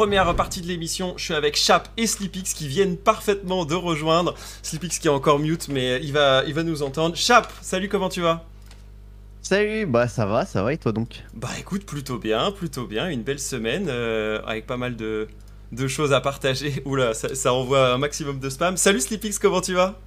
première partie de l'émission, je suis avec Chap et Sleepix qui viennent parfaitement de rejoindre. Sleepix qui est encore mute, mais il va, il va nous entendre. Chap, salut, comment tu vas? Salut, bah ça va, ça va et toi donc? Bah écoute, plutôt bien, plutôt bien. Une belle semaine euh, avec pas mal de, de choses à partager. Oula, ça, ça envoie un maximum de spam. Salut Sleepix, comment tu vas?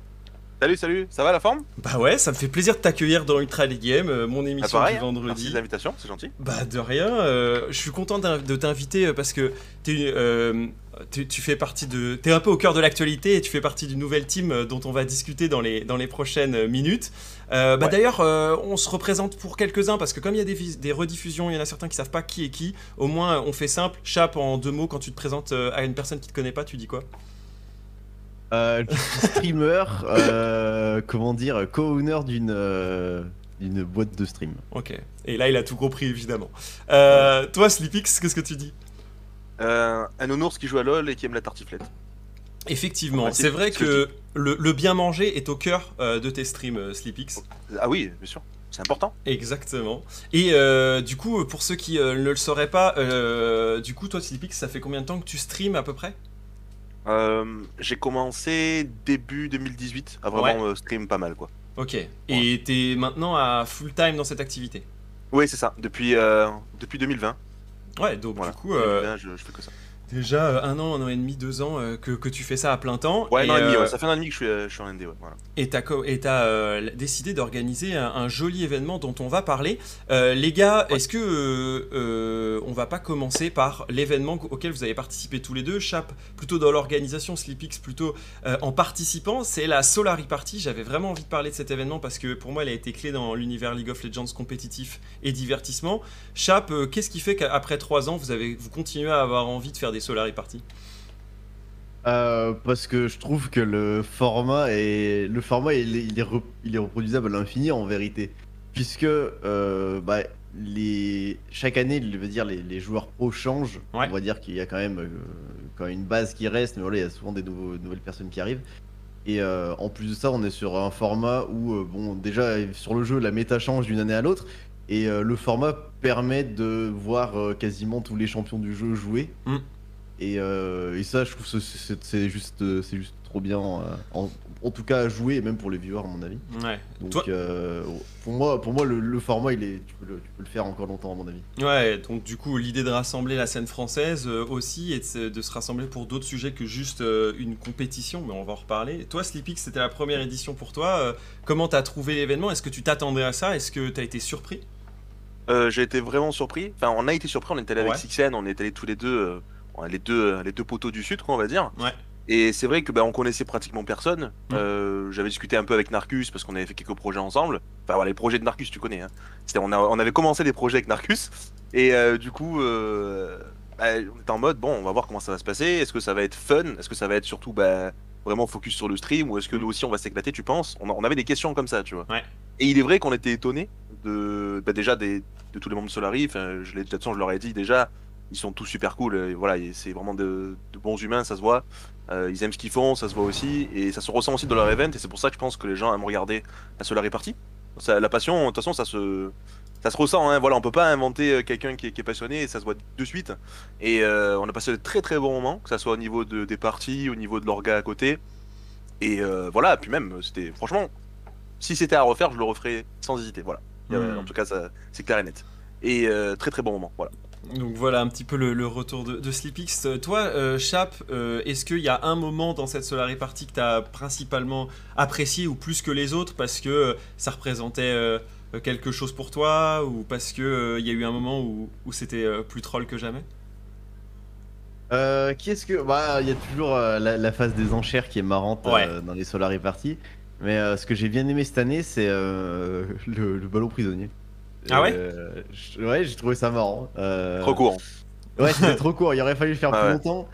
Salut, salut, ça va la forme? Bah ouais, ça me fait plaisir de t'accueillir dans Ultra League Game, euh, mon émission Ah, pareil, du hein. vendredi. Merci de l'invitation, c'est gentil. Bah de rien, euh, je suis content de t'inviter euh, parce que t'es, euh, tu, tu fais partie de... T'es un peu au cœur de l'actualité et tu fais partie d'une nouvelle team dont on va discuter dans les, dans les prochaines minutes. Bah Ouais. D'ailleurs, on se représente pour quelques-uns parce que comme il y a des, rediffusions, il y en a certains qui savent pas qui est qui. Au moins, on fait simple. Chap, en deux mots, quand tu te présentes à une personne qui te connaît pas, tu dis quoi? Euh, Je suis streamer, euh, comment dire, co-owner d'une euh, d'une boîte de stream. Ok. Et là, il a tout compris, évidemment. Euh, toi, Sleepix, qu'est-ce que tu dis? Euh, un nounours qui joue à LoL et qui aime la tartiflette. Effectivement, Ouais, c'est c'est vrai que le, le bien manger est au cœur euh, de tes streams, euh, Sleepix. Ah oui, bien sûr, c'est important. Exactement. Et euh, du coup, pour ceux qui euh, ne le sauraient pas, euh, du coup, toi, Sleepix, ça fait combien de temps que tu streams à peu près? Euh, J'ai commencé début 2018 à vraiment euh, stream pas mal quoi. Ok. Et t'es maintenant à full time dans cette activité? Oui, c'est ça, depuis, euh, depuis 2020. Ouais, donc Voilà. du coup, euh, 2020, je, je fais que ça. Déjà euh, un an, un an et demi, deux ans euh, que, que tu fais ça à plein temps. Ouais, et, un an et demi, euh, ouais, ça fait un an et demi que je suis, je suis en ND, ouais, voilà. Et euh, décidé d'organiser un, un joli événement dont on va parler. Les gars, est-ce que on va pas commencer par l'événement auquel vous avez participé tous les deux? Chap plutôt dans l'organisation, Sleepix plutôt en participant. C'est la Solari Party. J'avais vraiment envie de parler de cet événement parce que pour moi, elle a été clé dans l'univers League of Legends compétitif et divertissement. Chap, qu'est-ce qui fait qu'après trois ans, vous avez vous continuez à avoir envie de faire des Solari Party Euh, parce que je trouve que le format est le format il est, il est, il est reproduisable à l'infini en vérité. Puisque euh, bah, les chaque année je veux dire les, les joueurs pro changent. Ouais. on va dire qu'il y a quand même euh, quand même une base qui reste mais voilà il y a souvent des nouveaux- nouvelles personnes qui arrivent. Et euh, en plus de ça on est sur un format où euh, bon déjà sur le jeu la méta change d'une année à l'autre. Et le format permet de voir quasiment tous les champions du jeu jouer. Mm. Et, euh, et ça, je trouve que c'est- juste, euh, c'est juste trop bien. euh, en, en tout cas, à jouer, et même pour les viewers, à mon avis. Ouais. Donc, Toi- euh, pour moi, pour moi le, le format, il est, tu, peux le, tu peux le faire encore longtemps, à mon avis. Ouais, donc du coup, l'idée de rassembler la scène française euh, aussi et de se, de se rassembler pour d'autres sujets que juste euh, une compétition, mais on va en reparler. Toi, Sleepix, c'était la première édition pour toi. euh, comment t'as trouvé l'événement? Est-ce que tu t'attendais à ça? Est-ce que t'as été surpris? Euh, J'ai été vraiment surpris. Enfin, on a été surpris. On est allé avec Ouais. Sixen, on est allé tous les deux, euh, les deux, les deux poteaux du sud, quoi, on va dire. Ouais. Et c'est vrai que bah, on connaissait pratiquement personne. Mm. Euh, J'avais discuté un peu avec Narcus parce qu'on avait fait quelques projets ensemble. Enfin, voilà, les projets de Narcus, tu connais. Hein. On, a- on avait commencé des projets avec Narcus. Et euh, du coup, euh, bah, on était en mode bon, on va voir comment ça va se passer. Est-ce que ça va être fun? Est-ce que ça va être surtout bah, vraiment focus sur le stream? Ou est-ce que Mm. nous aussi on va s'éclater Tu penses? On, a- on avait des questions comme ça, tu vois. Ouais. Et il est vrai qu'on était étonnés de, bah, déjà des, de tous les membres de Solari. Enfin, je, l'ai- de toute façon, je leur ai dit déjà, ils sont tous super cool. et voilà, c'est vraiment de, de bons humains, ça se voit. Euh, ils aiment ce qu'ils font, ça se voit aussi. Et ça se ressent aussi dans leur event. Et c'est pour ça que je pense que les gens aiment regarder la Solari Party. Ça, la passion, de toute façon, ça se, ça se ressent. Hein. Voilà, on peut pas inventer euh, quelqu'un qui, est- qui est passionné. Et ça se voit de suite. Et euh, on a passé de très très bons moments, que ça soit au niveau de, des parties, au niveau de l'orga à côté. Et euh, voilà, puis même, c'était franchement, si c'était à refaire, je le referais sans hésiter. Voilà. Euh, Mm. en tout cas, c'est clair et net. Et très très bon moment. Voilà. Donc voilà un petit peu le, le retour de, de Sleepix. Euh, Toi, euh, Chap, euh, est-ce qu'il y a un moment dans cette Solari Party que t'as principalement apprécié ou plus que les autres parce que euh, ça représentait quelque chose pour toi ou parce que il y a eu un moment où, où c'était plus troll que jamais? Euh, qui est-ce que. Bah, il y a toujours la, la phase des enchères qui est marrante Ouais. dans les Solari Party. Mais ce que j'ai bien aimé cette année, c'est le, le ballon prisonnier. Ah ouais Euh, je- Ouais, j'ai trouvé ça marrant. Euh, Trop court. Ouais, c'était trop court. Il aurait fallu le faire Ah plus ouais. longtemps.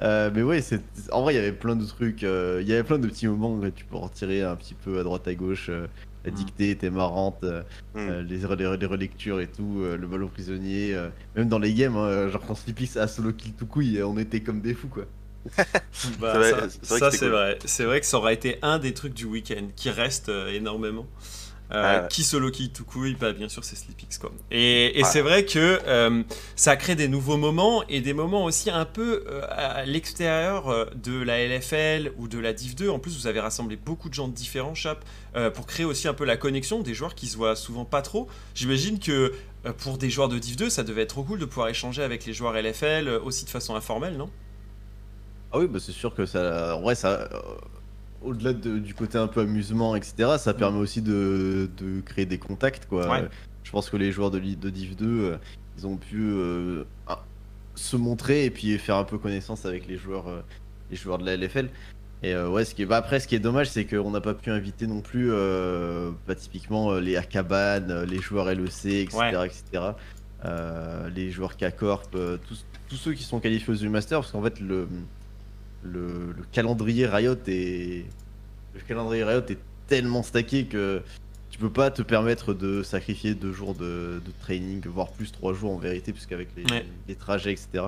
Euh, mais ouais, c'est en vrai, il y avait plein de trucs. euh, Il y avait plein de petits moments que tu peux en retirer un petit peu à droite à gauche. euh, la Mm. dictée était marrante, euh, Mm. euh, les, re- les relectures et tout, euh, le ballon prisonnier. euh, même dans les games, hein, genre quand Sleepix a solo kill tout couille, on était comme des fous quoi. Bah, C'est vrai- ça, c'est vrai que ça, c'était c'est cool. vrai. C'est vrai que ça aurait été un des trucs du week-end qui reste euh, énormément. Euh, Ouais, ouais. Qui solo qui tout couille Bah bien sûr c'est Sleepix quoi. Et, et Ouais. c'est vrai que euh, ça crée des nouveaux moments et des moments aussi un peu euh, à l'extérieur euh, de la LFL ou de la Div 2. En plus vous avez rassemblé beaucoup de gens différents, Chap, euh, pour créer aussi un peu la connexion des joueurs qui se voient souvent pas trop. J'imagine que pour des joueurs de Div 2 ça devait être trop cool de pouvoir échanger avec les joueurs LFL aussi de façon informelle, non? Ah oui, bah c'est sûr que ça. Vrai, ça. Au-delà de- du côté un peu amusement, etc., ça permet aussi de, de créer des contacts, quoi. Ouais. Euh, Je pense que les joueurs de, Div 2, euh, ils ont pu euh, se montrer et puis faire un peu connaissance avec les joueurs, euh, les joueurs de la LFL. Et euh, ouais, ce qui est... bah, après, ce qui est dommage, c'est qu'on n'a pas pu inviter non plus, bah, typiquement, les Akaban, les joueurs LEC, etc., Ouais. etc., les joueurs K-Corp, tous, tous ceux qui sont qualifiés aux U-Master, parce qu'en fait, le, le, le calendrier Riot est le calendrier Riot est tellement stacké que tu peux pas te permettre de sacrifier deux jours de, de training, voire plus trois jours en vérité, puisqu'avec les, Ouais. les trajets, etc.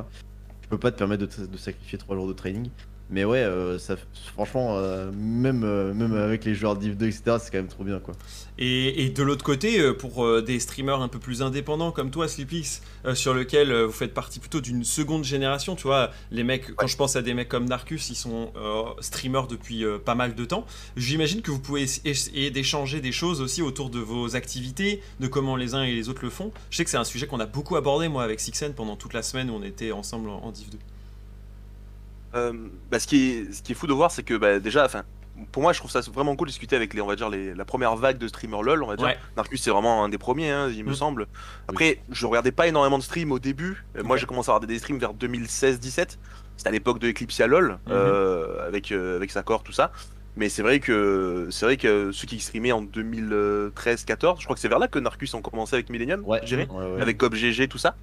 Tu peux pas te permettre de, de sacrifier trois jours de training. Mais ouais, euh, ça, franchement, euh, même, euh, même avec les joueurs Div 2, etc., c'est quand même trop bien quoi. Et, et de l'autre côté, pour des streamers un peu plus indépendants comme toi, Sleepix, sur lequel vous faites partie plutôt d'une seconde génération, tu vois, les mecs, quand je pense à des mecs comme Narcus, ils sont streamers depuis pas mal de temps. J'imagine que vous pouvez ess- essayer d'échanger des choses aussi autour de vos activités, de comment les uns et les autres le font. Je sais que c'est un sujet qu'on a beaucoup abordé, moi, avec Sixen, pendant toute la semaine où on était ensemble en, en Div 2. Euh, bah, ce, qui est, ce qui est fou de voir, c'est que bah, déjà, enfin, pour moi, je trouve ça vraiment cool de discuter avec les, on va dire, les, la première vague de streamers LoL, on va dire. Ouais. Narcus, c'est vraiment un des premiers, hein, il me Mm. semble. Après, je regardais pas énormément de streams au début. Euh, Moi, j'ai commencé à regarder des streams vers 2016-17. C'était à l'époque de Eclipsia LoL, Mhm. euh, avec, euh, avec Sakor, tout ça. Mais c'est vrai que c'est vrai que ceux qui streamaient en 2013-14, je crois que c'est vers là que Narcus ont commencé avec Millennium, Ouais, avec GG, tout ça.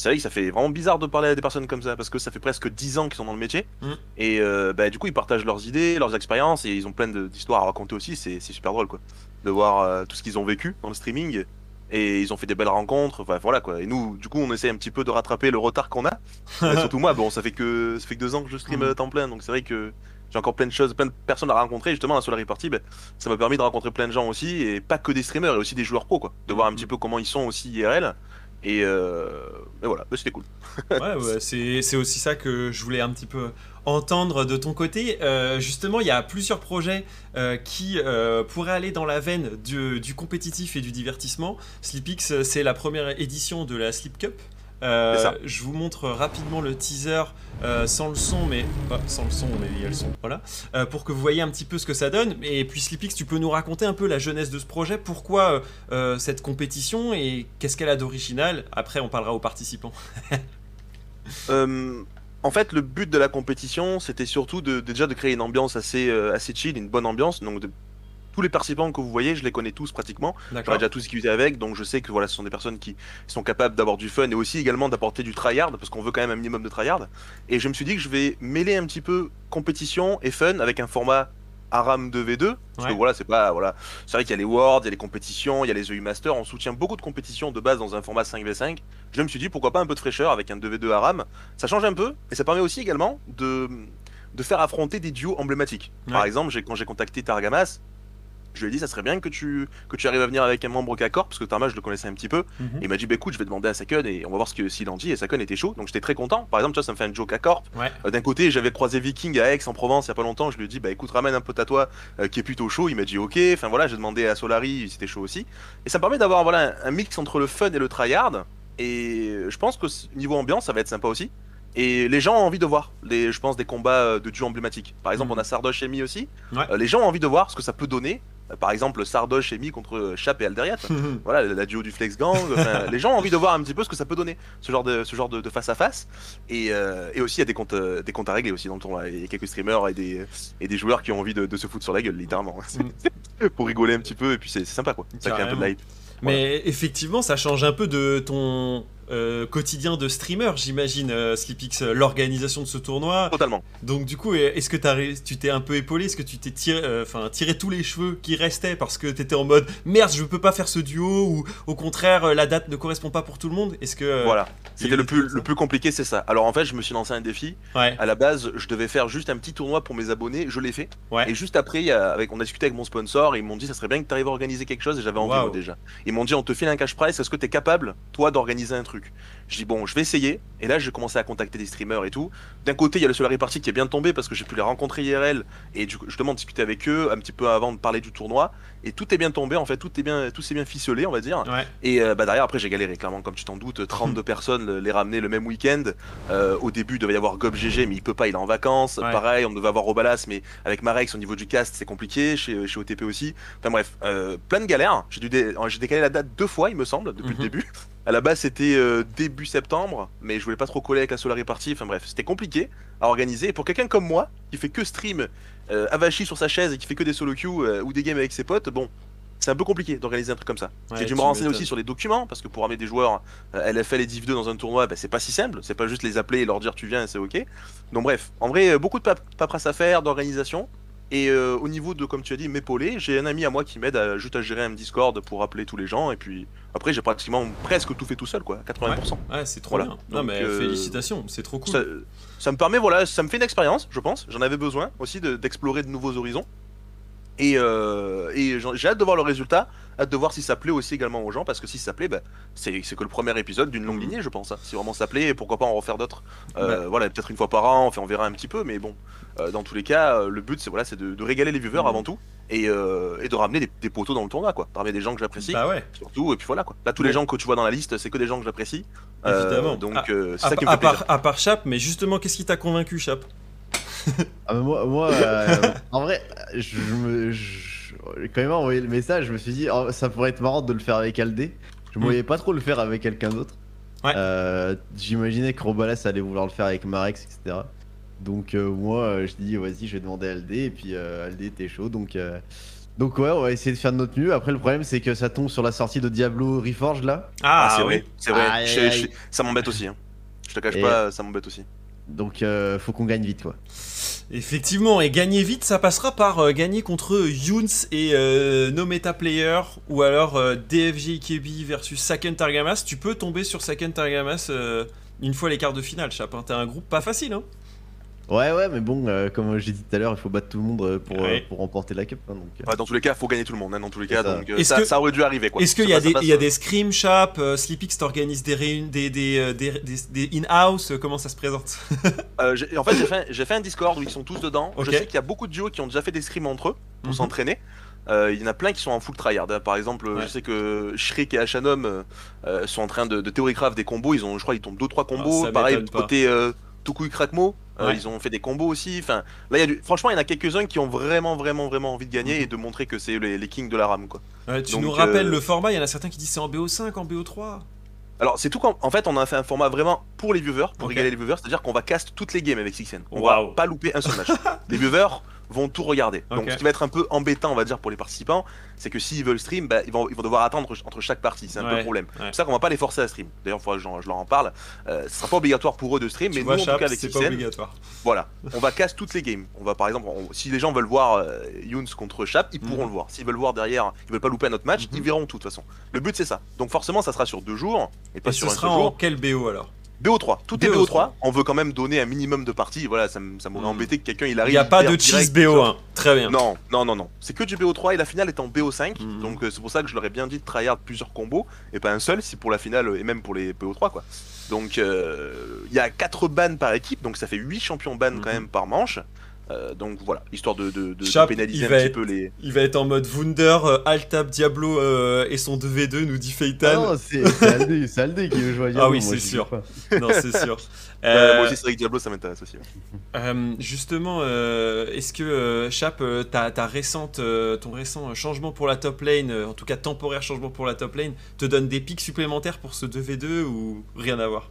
C'est vrai que ça fait vraiment bizarre de parler à des personnes comme ça parce que ça fait presque 10 ans qu'ils sont dans le métier Mm. et euh, bah, du coup ils partagent leurs idées, leurs expériences et ils ont plein d'histoires à raconter aussi. C'est super drôle quoi de voir euh, tout ce qu'ils ont vécu dans le streaming et ils ont fait des belles rencontres. Enfin voilà quoi. Et nous, du coup, on essaie un petit peu de rattraper le retard qu'on a. Surtout moi, bon, ça fait que ça fait que deux ans que je stream Mm. euh, temps plein, donc c'est vrai que j'ai encore plein de choses, plein de personnes à rencontrer. Justement, la Solary Party, ben, ça m'a permis de rencontrer plein de gens aussi, et pas que des streamers, et aussi des joueurs pro, quoi. De voir un petit peu comment ils sont aussi IRL. Et, euh... et voilà, Ben, c'était cool. C'est aussi ça que je voulais un petit peu entendre de ton côté. Euh, justement, il y a plusieurs projets euh, qui pourraient aller dans la veine du, du compétitif et du divertissement. Sleepix, c'est la première édition de la Sleep Cup. Euh, je vous montre rapidement le teaser euh, sans le son, mais ah, sans le son, mais il y a le son, voilà, Euh, pour que vous voyez un petit peu ce que ça donne. Et puis Sleepix, tu peux nous raconter un peu la jeunesse de ce projet, pourquoi cette compétition et qu'est-ce qu'elle a d'original? Après, on parlera aux participants. En fait, le but de la compétition, c'était surtout de, déjà de créer une ambiance assez, assez chill, une bonne ambiance. Donc, de- tous les participants que vous voyez, je les connais tous pratiquement. J'en ai déjà tous discuté avec, donc je sais que voilà, ce sont des personnes qui sont capables d'avoir du fun et aussi également d'apporter du tryhard, parce qu'on veut quand même un minimum de tryhard. Et je me suis dit que je vais mêler un petit peu compétition et fun avec un format Aram 2v2. Parce Ouais. que voilà, c'est pas. Voilà. C'est vrai qu'il y a les Worlds, il y a les compétitions, il y a les EU Masters. On soutient beaucoup de compétitions de base dans un format 5v5. Je me suis dit pourquoi pas un peu de fraîcheur avec un 2v2 Aram. Ça change un peu, et ça permet aussi également de, de faire affronter des duos emblématiques. Par exemple, quand j'ai contacté Targamas, je lui ai dit ça serait bien que tu, que tu arrives à venir avec un membre K-Corp, parce que Tarma je le connaissais un petit peu. Mhm. Et il m'a dit bah écoute je vais demander à Sakun et on va voir ce que s'il en dit et Sakun était chaud donc j'étais très content. Par exemple tu vois ça me fait un joke à Corp. Ouais. Euh, D'un côté j'avais croisé Viking à Aix en Provence il y a pas longtemps, je lui ai dit bah écoute ramène un pote à toi euh, qui est plutôt chaud, il m'a dit ok, enfin voilà j'ai demandé à Solari, c'était chaud aussi. Et ça me permet d'avoir voilà un, un mix entre le fun et le tryhard et je pense que niveau ambiance ça va être sympa aussi. Et les gens ont envie de voir, les, je pense, des combats euh, de duo emblématiques. Par exemple, Mhm. on a Sardoche et Mi aussi. Ouais. Euh, les gens ont envie de voir ce que ça peut donner. Euh, par exemple, Sardoche et Mi contre Chap et Alderiat. Voilà la duo du flex gang les gens ont envie de voir un petit peu ce que ça peut donner ce genre de ce genre de, de face à face et, euh, et aussi il y a des comptes euh, des comptes à régler aussi dans le tournoi. Il y a quelques streamers et des et des joueurs qui ont envie de, de se foutre sur la gueule littéralement. Pour rigoler un petit peu et puis c'est sympa quoi. Ça crée un peu de hype. Mais effectivement, ça change un peu de ton euh, quotidien de streamer, j'imagine, euh, Sleepix, euh, l'organisation de ce tournoi. Totalement. Donc du coup, est-ce que tu t'es un peu épaulé? Est-ce que tu t'es tiré, euh, enfin, tiré tous les cheveux qui restaient parce que t'étais en mode merde, je peux pas faire ce duo ou au contraire la date ne correspond pas pour tout le monde? Est-ce que Voilà. C'était le plus, le plus compliqué, c'est ça. Alors en fait, je me suis lancé un défi. Ouais, À la base, je devais faire juste un petit tournoi pour mes abonnés. Je l'ai fait. ouais. Et juste après, il y a- avec, on a discuté avec mon sponsor. Et ils m'ont dit, ça serait bien que tu arrives à organiser quelque chose. Et j'avais envie moi, déjà. Ils m'ont dit, on te file un cash prize. Est-ce que tu es capable, toi, d'organiser un truc? Je dis, bon, je vais essayer. Et là, j'ai commencé à contacter des streamers et tout. D'un côté, il y a le Solari Party qui est bien tombé parce que j'ai pu les rencontrer IRL. Et du coup, je demande discuter avec eux un petit peu avant de parler du tournoi. Et tout est bien tombé. En fait, tout est bien, tout s'est bien ficelé, on va dire. Ouais. Et euh, bah derrière, après, j'ai galéré, clairement, comme tu t'en doutes. 32 personnes le- les ramener le même week-end. Euh, au début, il devait y avoir Gob GG, mais il peut pas, il est en vacances. Ouais. Pareil, on devait avoir Obalas, mais avec Marex, au niveau du cast, c'est compliqué. Chez, chez OTP aussi. Enfin bref, euh, plein de galères. J'ai dû dé- j'ai décalé la date deux fois, il me semble, depuis Mhm. le début. À la base, c'était euh, début septembre, mais je voulais pas trop coller avec la Solari Party. Enfin bref, c'était compliqué à organiser. Et pour quelqu'un comme moi, qui fait que stream euh, avachi sur sa chaise et qui fait que des solo queue euh, ou des games avec ses potes, bon, c'est un peu compliqué d'organiser un truc comme ça. Ouais, J'ai dû me renseigner aussi sur les documents, parce que pour amener des joueurs euh, LFL et Div 2 dans un tournoi, bah, c'est pas si simple. C'est pas juste les appeler et leur dire tu viens et c'est ok. Donc bref, en vrai, euh, beaucoup de pap paperasse à faire, d'organisation. Et euh, au niveau de, comme tu as dit, m'épauler, j'ai un ami à moi qui m'aide à, juste à gérer un Discord pour appeler tous les gens. Et puis après, j'ai pratiquement presque tout fait tout seul, quoi, 80%. Ouais, c'est trop Voilà. bien. Non, mais euh, félicitations, c'est trop cool. Ça, ça me permet, voilà, ça me fait une expérience, je pense. J'en avais besoin aussi de- d'explorer de, nouveaux horizons. Et, euh, et j'ai hâte de voir le résultat, hâte de voir si ça plaît aussi également aux gens, parce que si ça plaît, bah, c'est que le premier épisode d'une longue Mhm. lignée, je pense. hein. Si vraiment ça plaît, pourquoi pas en refaire d'autres? Euh. Voilà, peut-être une fois par an, enfin, on verra un petit peu, mais bon, euh, dans tous les cas, le but c'est voilà, de, de régaler les viewers Mhm. avant tout, et, et de ramener des, des poteaux dans le tournoi, quoi. Ramener des gens que j'apprécie, Bah ouais. surtout, et puis voilà, quoi. Là, tous les gens que tu vois dans la liste, c'est que des gens que j'apprécie. Évidemment. donc, Ah, c'est À, ça qui me à fait plaisir. part, à part Chap, mais justement, qu'est-ce qui t'a convaincu, Chap Ah, moi, moi euh, en vrai, je me. je- Quand il m'a envoyé le message, je me suis dit, oh, ça pourrait être marrant de le faire avec Aldé. Je me Mm. voyais pas trop le faire avec quelqu'un d'autre. Ouais. Euh, J'imaginais que Robalas allait vouloir le faire avec Marex, etc. Donc, euh, moi, euh, je dis, vas-y, je vais demander à Aldé. Et puis, euh, Aldé était chaud. Donc, euh, donc, ouais, on va essayer de faire de notre mieux. Après, le problème, c'est que ça tombe sur la sortie de Diablo Reforged là. Ah, c'est oui. vrai, c'est vrai. Aïe, Je- aïe, je- aïe. ça m'embête aussi. hein. Je te cache Et- pas, ça m'embête aussi. Donc, euh, faut qu'on gagne vite, quoi. Effectivement, et gagner vite, ça passera par euh, gagner contre Younes et euh, No Meta Player, ou alors DFG Ikebi versus Saken Targamas. Tu peux tomber sur Saken Targamas une fois les quarts de finale, Chap. hein. T'as un groupe pas facile, hein Ouais, ouais, mais bon, euh, comme j'ai dit tout à l'heure, il faut battre tout le monde euh, pour, euh, pour remporter la cup. hein, donc, euh. Ouais, dans tous les cas, faut gagner tout le monde. hein, dans tous les cas, ça. donc euh, ça, que- ça aurait dû arriver. quoi. Est-ce qu'il y, a des- passe. il y a des scrim euh, Sleepix t'organise des, réun- des, des, des, des- des in-house, euh, comment ça se présente? Euh, en fait, j'ai fait, un Discord où ils sont tous dedans. Je sais qu'il y a beaucoup de duos qui ont déjà fait des scrims entre eux pour Mhm. s'entraîner. Euh, il y en a plein qui sont en full tryhard. hein. Par exemple, Ouais. je sais que Shriek et Ashanom euh, sont en train de, de théorycraft des combos. Ils ont, je crois, ils tombent 2-3 combos. Ah, Pareil, côté euh, Tokui Krakmo, euh, ils ont fait des combos aussi. Enfin, là, il y a du... franchement, il y en a quelques-uns qui ont vraiment, vraiment, vraiment envie de gagner Mhm. et de montrer que c'est les, les kings de la rame. Quoi. Ouais, Tu Donc, nous rappelles euh, le format, il y en a certains qui disent c'est en BO5, en BO3 Alors, c'est tout qu'en en fait, on a fait un format vraiment pour les viewers, pour régaler les viewers, c'est-à-dire qu'on va cast toutes les games avec Sixen. On va pas louper un seul match. les viewers vont tout regarder. Donc, ce qui va être un peu embêtant, on va dire, pour les participants, c'est que s'ils veulent stream, bah, ils, vont, ils vont devoir attendre entre chaque partie. C'est un peu le problème. ouais. C'est pour ça qu'on va pas les forcer à stream. D'ailleurs, j'en- je leur en parle. Euh, ce sera pas obligatoire pour eux de stream, Tu mais vois, nous, en tout cas, avec pas obligatoire. voilà, on va casse toutes les games. On va par exemple, on- si les gens veulent voir euh, Younes contre Chap, ils pourront Mhm. le voir. S'ils veulent voir derrière, ils veulent pas louper un autre match, Mhm. ils verront tout de toute façon. Le but c'est ça. Donc forcément, ça sera sur deux jours et pas Et sur ce un sera seul jour. en quel BO alors? BO3, tout est BO3. BO3. On veut quand même donner un minimum de parties. Voilà, ça, m'aurait Mhm. embêté que quelqu'un il Il arrive. n'y a pas de cheese BO1, hein. très bien. Non, non, non, non. C'est que du BO3 et la finale est en BO5. Mhm. Donc euh, c'est pour ça que je leur ai bien dit de tryhard plusieurs combos et pas un seul, si pour la finale euh, et même pour les BO3 quoi. Donc euh, il y a 4 bans par équipe, donc ça fait 8 champions ban Mhm. quand même par manche. Euh, donc voilà, histoire de, de- de- de Chap, pénaliser un petit être- peu les. Il va être en mode Wunder, euh, Altab, Diablo euh, et son 2v2, nous dit Ah Feitan. non, c'est c'est Aldé, c'est Aldé qui veut jouer à Ah Diablo, oui, c'est sûr. non, c'est sûr. Euh, moi aussi, c'est vrai que Diablo ça m'intéresse aussi. ouais. euh, justement, euh, est-ce que euh, Chap, euh, ta, ta récente, euh, ton récent changement pour la top lane, euh, en tout cas temporaire changement pour la top lane, te donne des pics supplémentaires pour ce 2v2 ou rien à voir?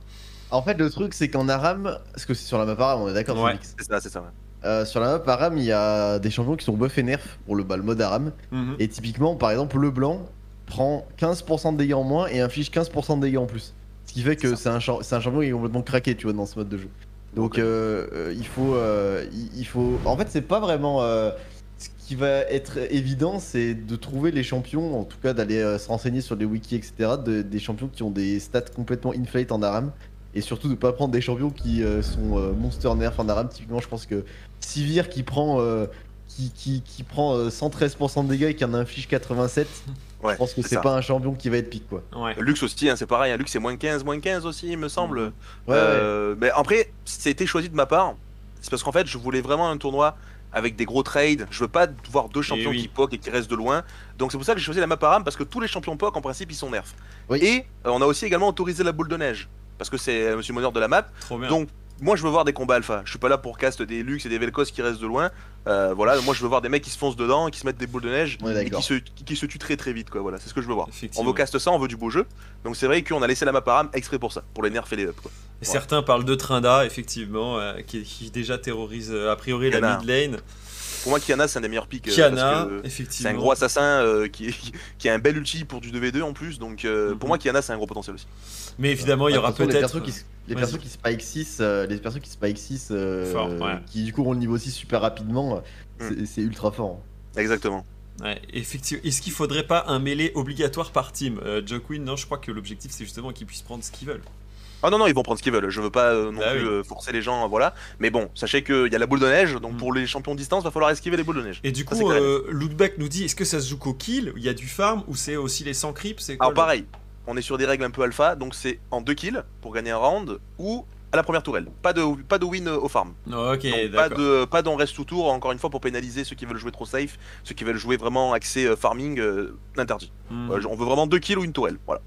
En fait, le truc, c'est qu'en Aram, parce que c'est sur la map Aram, on est d'accord, Ouais. C'est ça, c'est ça. ouais. Euh, Sur la map Aram, il y a des champions qui sont buff et nerf pour le, bah, le mode Aram. Mhm. Et typiquement, par exemple, le blanc prend 15% de dégâts en moins et inflige 15% de dégâts en plus. Ce qui fait que c'est un, un champion qui est complètement craqué, tu vois, dans ce mode de jeu. Donc euh, euh, il faut, euh, il, il faut. En fait, c'est pas vraiment. ce qui va être évident, c'est de trouver les champions, en tout cas d'aller se renseigner sur les wikis, etc. de- des champions qui ont des stats complètement inflate en aram. Et surtout de pas prendre des champions qui euh, sont euh, monster nerf en aram. Typiquement, je pense que Sivir qui prend. euh, qui, qui, qui prend euh, 113% de dégâts et qui en inflige 87, Ouais, je pense que c'est pas un champion qui va être pique quoi. Ouais. Lux aussi, hein, c'est pareil. hein, Lux, c'est moins 15, moins 15 aussi, il me semble. Ouais, ouais. Euh, Mais après, c'était choisi de ma part. C'est parce qu'en fait, je voulais vraiment un tournoi avec des gros trades. Je veux pas voir deux champions oui. qui poke et qui restent de loin. Donc c'est pour ça que j'ai choisi la map Aram parce que tous les champions poke en principe ils sont nerfs. Oui. Et euh, on a aussi également autorisé la boule de neige parce que c'est euh, Monsieur Moneur de la map. Trop bien. Donc moi je veux voir des combats alpha. Je suis pas là pour cast des Lux et des Velkos qui restent de loin. Euh, voilà, moi je veux voir des mecs qui se foncent dedans, qui se mettent des boules de neige Ouais, et d'accord. qui se, qui, qui se tuent très très vite quoi. Voilà, c'est ce que je veux voir. On veut cast ça, on veut du beau jeu. Donc c'est vrai qu'on a laissé la map Aram exprès pour ça, pour les nerfs et les up quoi. Et Certains parlent de Trinda, effectivement, euh, qui, qui déjà terrorise euh, a priori la mid lane. Pour moi Kiana c'est un des meilleurs picks. euh, Kiana, parce que effectivement. C'est un gros assassin euh, qui, qui a un bel ulti pour du 2v2 en plus, donc euh, Mhm. pour moi Kiana c'est un gros potentiel aussi. Mais évidemment, il y aura les peut-être. persos qui, s- les persos qui spike 6, euh, les persos qui spike 6, euh, Fort, ouais. qui du coup ont le niveau 6 super rapidement, Mm. c'est- c'est ultra fort. Exactement. Ouais, effectivement. Est-ce qu'il faudrait pas un mêlée obligatoire par team? Euh, non, je crois que l'objectif c'est justement qu'ils puissent prendre ce qu'ils veulent. Ah non non ils vont prendre ce qu'ils veulent, je veux pas euh, non Bah plus oui. euh, forcer les gens, voilà. Mais bon, sachez qu'il y a la boule de neige, donc Mhm. pour les champions de distance va falloir esquiver les boules de neige. Et du Ça, coup, euh, Lootback nous dit est-ce que ça se joue qu'au kill? Il y a du farm ou c'est aussi les 100 creeps? Alors pareil, on est sur des règles un peu alpha, donc c'est en 2 kills pour gagner un round ou à la première tourelle. Pas de, pas de win au farm. Ok, Donc, pas d'accord. de pas d'en reste tout tour, encore une fois pour pénaliser ceux qui veulent jouer trop safe, ceux qui veulent jouer vraiment axé euh, farming, interdit. Ouais, on veut vraiment 2 kills ou une tourelle, voilà.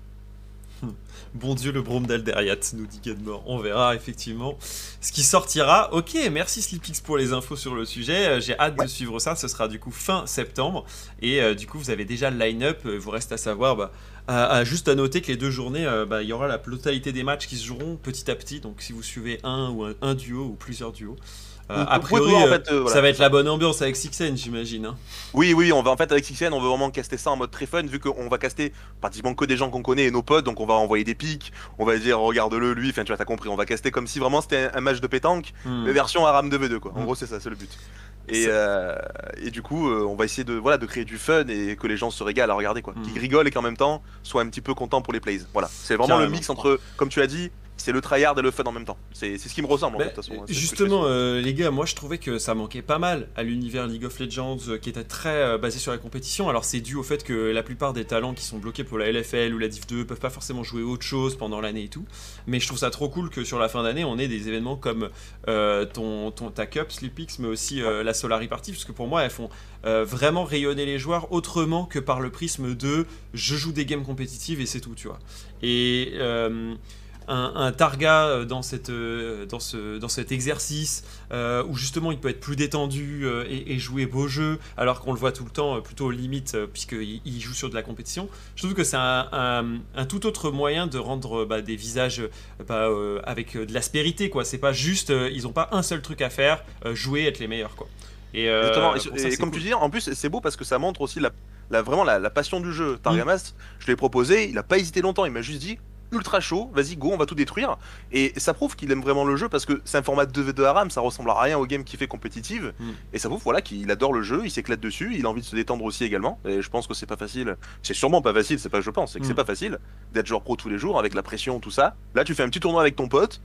Bon Dieu, le brome d'Alderiat, nous dit Gadmore. On verra effectivement ce qui sortira. Ok, merci Sleepix pour les infos sur le sujet. Euh, J'ai hâte de suivre ça. Ce sera du coup fin septembre. Et euh, du coup, vous avez déjà le line-up. Euh, vous reste à savoir, bah, à- à- juste à noter que les deux journées, euh, bah, il y aura la totalité des matchs qui se joueront petit à petit. Donc si vous suivez un ou un, un duo ou plusieurs duos. Euh, a vous pouvez priori, voir, en euh, fait, euh, voilà. ça va être la bonne ambiance avec Sixen, j'imagine. hein. Oui, oui, on va en fait avec Sixen, on veut vraiment caster ça en mode très fun, vu qu'on va caster pratiquement que des gens qu'on connaît et nos potes, donc on va envoyer des pics, on va dire regarde-le lui, enfin tu vois, t'as compris, on va caster comme si vraiment c'était un, match de pétanque, Hmm. mais version Aram 2v2 quoi. En Mm. gros, c'est ça, c'est le but. Et, euh, et du coup, euh, on va essayer de, voilà, de créer du fun et que les gens se régalent à regarder quoi. Mm. Qu'ils rigolent et qu'en même temps soient un petit peu contents pour les plays. Voilà, c'est vraiment Carrément. le mix entre, comme tu as dit, c'est le tryhard et le fun en même temps. C'est ce qui me ressemble en Bah, fait, de toute façon. hein, justement, euh, les gars, moi je trouvais que ça manquait pas mal à l'univers League of Legends euh, qui était très euh, basé sur la compétition. Alors c'est dû au fait que la plupart des talents qui sont bloqués pour la LFL ou la Div 2 peuvent pas forcément jouer autre chose pendant l'année et tout. Mais je trouve ça trop cool que sur la fin d'année on ait des événements comme ton, ton, ta Cup, Sleepix, mais aussi la Solari Party, parce que pour moi elles font vraiment rayonner les joueurs autrement que par le prisme de je joue des games compétitives et c'est tout, tu vois. Et. Un, un Targa euh, dans, cette, euh, dans, ce, dans cet exercice euh, où justement il peut être plus détendu euh, et, et jouer beau jeu alors qu'on le voit tout le temps plutôt aux limites puisqu'il il joue sur de la compétition. Je trouve que c'est un, un- un tout autre moyen de rendre bah, des visages bah, euh, avec de l'aspérité quoi. C'est pas juste, ils ont pas un seul truc à faire, jouer, être les meilleurs quoi. Et, euh, Exactement. Et, ça, comme cool. tu dis, en plus, c'est beau parce que ça montre aussi la, la- vraiment la, la passion du jeu. Mm. Targamas, je l'ai proposé, il a pas hésité longtemps, il m'a juste dit ultra chaud, vas-y, go, on va tout détruire. Et ça prouve qu'il aime vraiment le jeu parce que c'est un format 2v2 Aram, ça ressemble à rien au game qu'il fait compétitive. Mm. Et ça prouve voilà, qu'il adore le jeu, il s'éclate dessus, il a envie de se détendre aussi également. Et je pense que c'est pas facile. C'est sûrement pas facile, c'est pas je pense, c'est que c'est Mm. pas facile d'être joueur pro tous les jours avec la pression, tout ça. Là, tu fais un petit tournoi avec ton pote.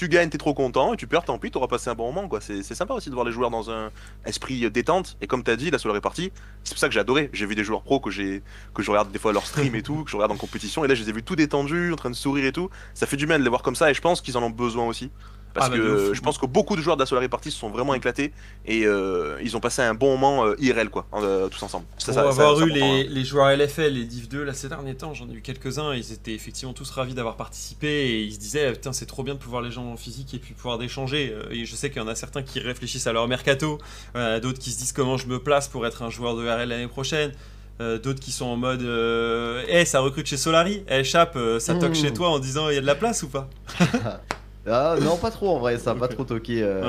Tu gagnes, t'es trop content, et tu perds, tant pis, t'auras passé un bon moment, quoi. C'est sympa aussi de voir les joueurs dans un, esprit détente. Et comme t'as dit la soirée partie. C'est pour ça que j'ai adoré. J'ai vu des joueurs pro que que je regarde des fois leur stream et tout que je regarde en compétition. Et là je les ai vus tout détendus en train de sourire et tout. Ça fait du bien de les voir comme ça et je pense qu'ils en ont besoin aussi parce Ah bah, que je pense que beaucoup de joueurs de la soirée partie se sont vraiment éclatés et euh, ils ont passé un bon moment euh, IRL quoi euh, tous ensemble ça, Pour ça- avoir ça- ça eu les, hein. les joueurs LFL et Div 2 là ces derniers temps, j'en ai eu quelques-uns, ils étaient effectivement tous ravis d'avoir participé et ils se disaient putain c'est trop bien de pouvoir les gens en physique et puis pouvoir d'échanger. Et je sais qu'il y en a certains qui réfléchissent à leur mercato, euh, d'autres qui se disent comment je me place pour être un joueur de RL l'année prochaine. euh, d'autres qui sont en mode euh, Eh, ça recrute chez Solari, eh, Chap, euh, ça toque Mmh. chez toi en disant il y a de la place ou pas? Ah, non, pas trop en vrai, ça a pas trop toqué. euh,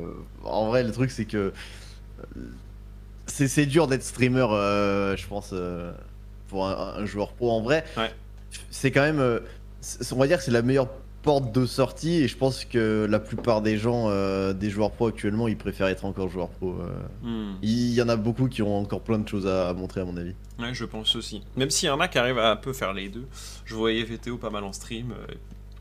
Ouais. en vrai, le truc, c'est que. C'est dur d'être streamer, euh, je pense, euh, pour un, un joueur pro. En vrai, Ouais. c'est quand même. c'est- on va dire que c'est la meilleure porte de sortie et je pense que la plupart des gens, euh, des joueurs pro actuellement, ils préfèrent être encore joueurs pro. euh. Hmm. Il y en a beaucoup qui ont encore plein de choses à, à montrer à mon avis. Ouais, je pense aussi. Même s'il y en a qui arrivent à un peu faire les deux. Je voyais VTO pas mal en stream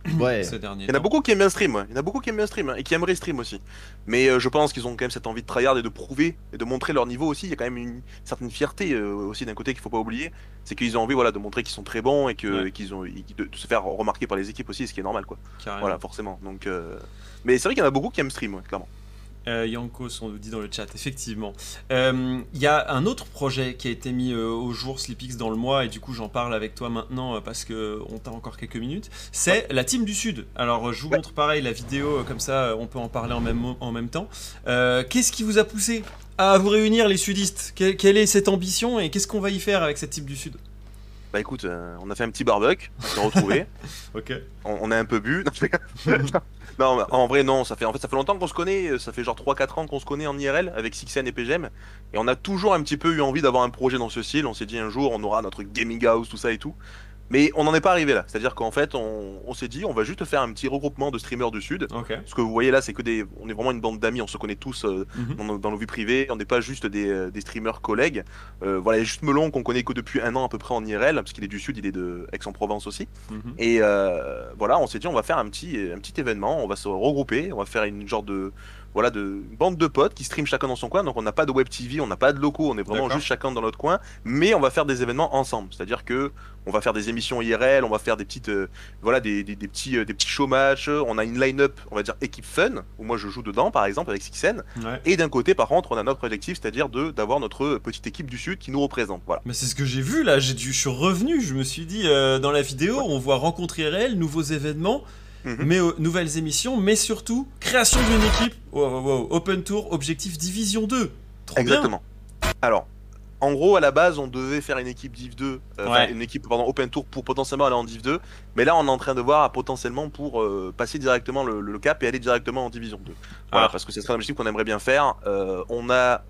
Ouais. ces derniers Il y en a temps. beaucoup qui aiment bien stream, ouais. il y en a beaucoup qui aiment bien stream hein, et qui aimeraient stream aussi. Mais euh, je pense qu'ils ont quand même cette envie de tryhard et de prouver et de montrer leur niveau aussi. Il y a quand même une certaine fierté euh, aussi d'un côté qu'il faut pas oublier. C'est qu'ils ont envie voilà, de montrer qu'ils sont très bons et que Ouais. qu'ils ont et de, de se faire remarquer par les équipes aussi, ce qui est normal quoi. Carrément. Voilà, forcément. Donc, euh, Mais c'est vrai qu'il y en a beaucoup qui aiment stream, ouais, clairement. Euh, Yankos, on nous dit dans le chat, effectivement. Euh, Il y a un autre projet qui a été mis euh, au jour, Sleepix, dans le mois, et du coup j'en parle avec toi maintenant euh, parce que on t'a encore quelques minutes. C'est la Team du Sud. Alors euh, je vous montre pareil la vidéo, euh, comme ça euh, on peut en parler en même, en même temps. Euh, Qu'est-ce qui vous a poussé à vous réunir, les sudistes? Que- Quelle est cette ambition et qu'est-ce qu'on va y faire avec cette Team du Sud? Bah écoute, euh, on a fait un petit barbecue, on s'est retrouvés, Ok. on, on a un peu bu. Non, en vrai non, ça fait en fait ça fait longtemps qu'on se connaît, euh, ça fait genre 3-4 ans qu'on se connaît en IRL avec Sixen et PGM et on a toujours un petit peu eu envie d'avoir un projet dans ce style, on s'est dit un jour on aura notre gaming house tout ça et tout. Mais on n'en est pas arrivé là, c'est-à-dire qu'en fait on, on s'est dit on va juste faire un petit regroupement de streamers du sud. Ce que vous voyez là, c'est que des on est vraiment une bande d'amis, on se connaît tous euh, Mhm. dans, nos, dans nos vies privées, on n'est pas juste des, euh, des streamers collègues. Euh, voilà, il y a juste Melon qu'on connaît que depuis un an à peu près en IRL, parce qu'il est du sud, il est de Aix-en-Provence aussi. Mhm. Et euh, voilà, on s'est dit on va faire un petit, un petit événement, on va se regrouper, on va faire une genre de voilà de une bande de potes qui stream chacun dans son coin. Donc on n'a pas de web TV, on n'a pas de locaux, on est vraiment juste chacun dans notre coin, mais on va faire des événements ensemble. C'est-à-dire que on va faire des émissions IRL, on va faire des petites euh, voilà des, des, des petits euh, des petits show matchs. On a une line-up, on va dire équipe fun où moi je joue dedans par exemple avec Sixen. Ouais. Et d'un côté par contre on a notre objectif, c'est-à-dire de d'avoir notre petite équipe du sud qui nous représente. Voilà. Mais c'est ce que j'ai vu là, j'ai dû, je suis revenu, je me suis dit euh, dans la vidéo, on voit rencontrer réel, nouveaux événements, Mhm. mais euh, nouvelles émissions, mais surtout création d'une équipe. Wow, wow, wow. Open Tour, objectif Division 2. Trop Exactement. Alors, en gros, à la base, on devait faire une équipe Div 2, euh, Ouais. une équipe pardon, Open Tour pour potentiellement aller en Div 2. Mais là, on est en train de voir potentiellement pour euh, passer directement le, le cap et aller directement en Division 2. Voilà, Ah. parce que c'est un objectif qu'on aimerait bien faire. Euh, on a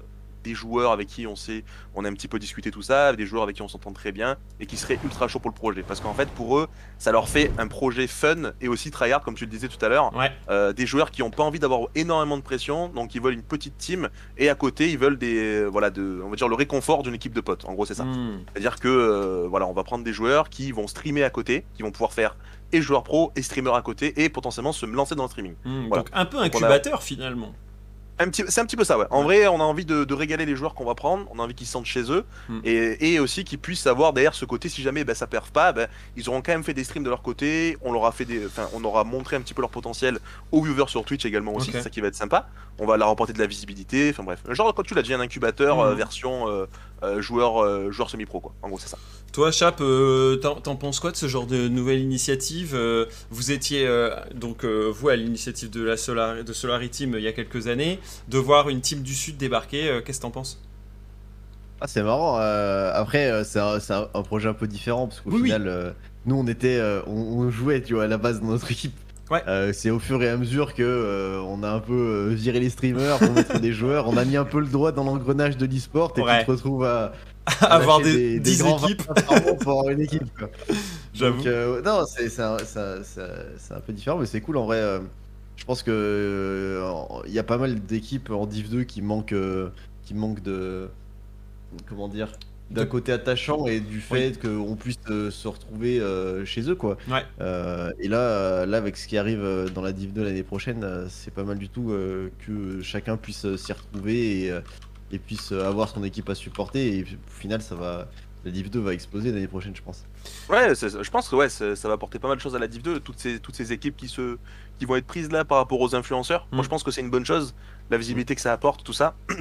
des joueurs avec qui on sait, on a un petit peu discuté tout ça, des joueurs avec qui on s'entend très bien et qui seraient ultra chauds pour le projet. Parce qu'en fait, pour eux, ça leur fait un projet fun et aussi tryhard, comme tu le disais tout à l'heure. Ouais. Euh, des joueurs qui n'ont pas envie d'avoir énormément de pression, donc ils veulent une petite team, et à côté ils veulent des, euh, voilà, de, on va dire le réconfort d'une équipe de potes. En gros, c'est ça. Hmm. C'est-à-dire que euh, voilà, on va prendre des joueurs qui vont streamer à côté, qui vont pouvoir faire et joueur pro et streamer à côté, et potentiellement se lancer dans le streaming. Hmm. Voilà. Donc un peu a- incubateur finalement. Un petit, c'est un petit peu ça, ouais. En vrai, on a envie de, de régaler les joueurs qu'on va prendre, on a envie qu'ils se sentent chez eux, Mm. et, et aussi qu'ils puissent avoir derrière ce côté, si jamais ben, ça perf pas, ben, ils auront quand même fait des streams de leur côté, on leur a fait des, on aura montré un petit peu leur potentiel aux viewers sur Twitch également aussi, c'est ça qui va être sympa. On va leur apporter de la visibilité, enfin bref, genre quand tu l'as dit, un incubateur Mm. euh, version euh, joueur, euh, joueur semi-pro quoi. En gros, c'est ça. Toi, Chap, euh, t'en penses quoi de ce genre de nouvelle initiative Euh, Vous étiez euh, donc euh, vous à l'initiative de la Solar de Solari Team euh, il y a quelques années, de voir une team du Sud débarquer. euh, Qu'est-ce que t'en penses? Ah, c'est marrant. euh, après, euh, c'est un, projet un peu différent parce qu'au Oui, oui. final, euh, nous on était, euh, on, on jouait, tu vois, à la base dans notre équipe. Ouais. Euh, c'est au fur et à mesure que euh, on a un peu euh, viré les streamers pour mettre des joueurs. On a mis un peu le droit dans l'engrenage de l'e-sport et Ouais. tu te retrouves à, à Avoir des, 10 grands équipes, 20 par mois pour avoir une équipe. j'avoue. Euh, non, c'est un, un peu différent, mais c'est cool en vrai. je pense que il y a pas mal d'équipes en Div 2 qui manquent, euh, qui manquent de, comment dire, d'un côté attachant et du fait qu'on puisse euh, se retrouver euh, chez eux, quoi. Ouais. Euh, et là, là, avec ce qui arrive dans la Div 2 l'année prochaine, c'est pas mal du tout euh, que chacun puisse s'y retrouver et, et puisse avoir son équipe à supporter. Et au final, ça va, la Div 2 va exploser l'année prochaine, je pense. Ouais, je pense que ouais, ça va apporter pas mal de choses à la Div 2, toutes ces, toutes ces équipes qui, se, qui vont être prises là par rapport aux influenceurs. Mm. Moi je pense que c'est une bonne chose, la visibilité que ça apporte, tout ça.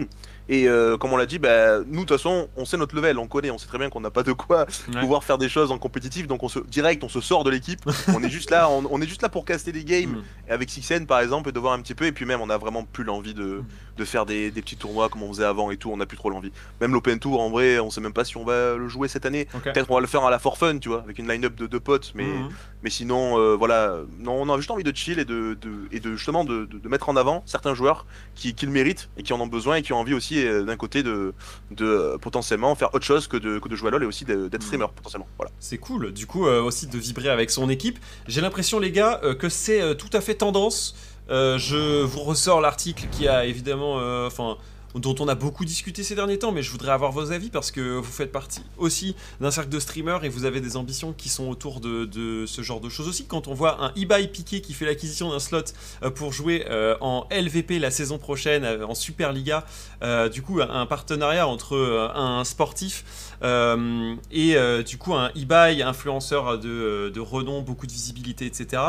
Et euh, comme on l'a dit, bah, nous de toute façon, on sait notre level, on connaît, on sait très bien qu'on n'a pas de quoi Ouais. pouvoir faire des choses en compétitif, donc on se, direct on se sort de l'équipe, on est juste là, on, on est juste là pour caster des games, Hmm. et avec Sixen par exemple, et de voir un petit peu, et puis même on a vraiment plus l'envie de, Mm. De faire des, des petits tournois comme on faisait avant et tout, on a plus trop l'envie. Même l'Open Tour en vrai, on sait même pas si on va le jouer cette année. Peut-être on va le faire à la for fun, tu vois, avec une line-up de deux potes, mais, Mhm. mais sinon, euh, voilà, non, on a juste envie de chill et de, de- et de justement de, mettre en avant certains joueurs qui, qui le méritent et qui en ont besoin et qui ont envie aussi euh, d'un côté de, de euh, potentiellement faire autre chose que de, que de jouer à LoL et aussi de- d'être Mhm. streamer potentiellement. Voilà. C'est cool, du coup aussi de vibrer avec son équipe. J'ai l'impression les gars que c'est tout à fait tendance. Euh, je vous ressors l'article qui a évidemment, euh, enfin, dont on a beaucoup discuté ces derniers temps, mais je voudrais avoir vos avis parce que vous faites partie aussi d'un cercle de streamers et vous avez des ambitions qui sont autour de, ce genre de choses aussi. Quand on voit un eBay Piqué qui fait l'acquisition d'un slot euh, pour jouer en LVP la saison prochaine, en Superliga, euh, du coup un, partenariat entre un sportif et du coup un eBay influenceur de renom, beaucoup de visibilité, etc.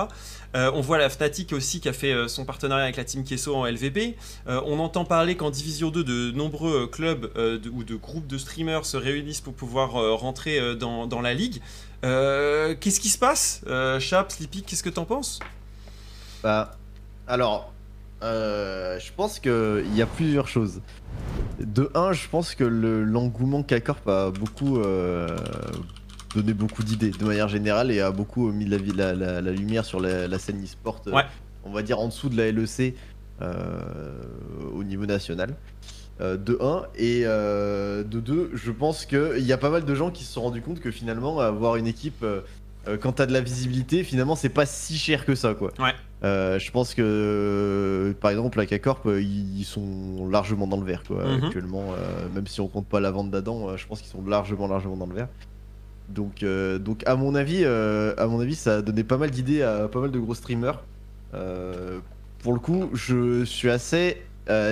Euh, on voit la Fnatic aussi qui a fait euh, son partenariat avec la Team Kesso en LVP. Euh, on entend parler qu'en Division 2, de nombreux clubs ou de groupes de streamers se réunissent pour pouvoir rentrer dans, la ligue. Qu'est-ce qui se passe Chap, Sleepy, qu'est-ce que t'en penses? Bah, alors, je pense qu'il y a plusieurs choses. De un, je pense que le- l'engouement K-Corp a beaucoup donné beaucoup d'idées de manière générale et a beaucoup mis la, la- la- la lumière sur la, scène e-sport, euh, Ouais. on va dire en dessous de la LEC euh, au niveau national. euh, de 1 et euh, de 2 je pense qu'il y a pas mal de gens qui se sont rendus compte que finalement avoir une équipe euh, euh, quand t'as de la visibilité finalement c'est pas si cher que ça quoi Ouais. euh, je pense que, euh, par exemple, la K-Corp, euh, ils sont largement dans le vert quoi, Mhm. actuellement. euh, même si on compte pas la vente d'Adam, euh, je pense qu'ils sont largement, largement dans le vert. Donc, euh, donc à mon avis, euh, à mon avis, ça a donné pas mal d'idées à pas mal de gros streamers. Euh, pour le coup, je suis assez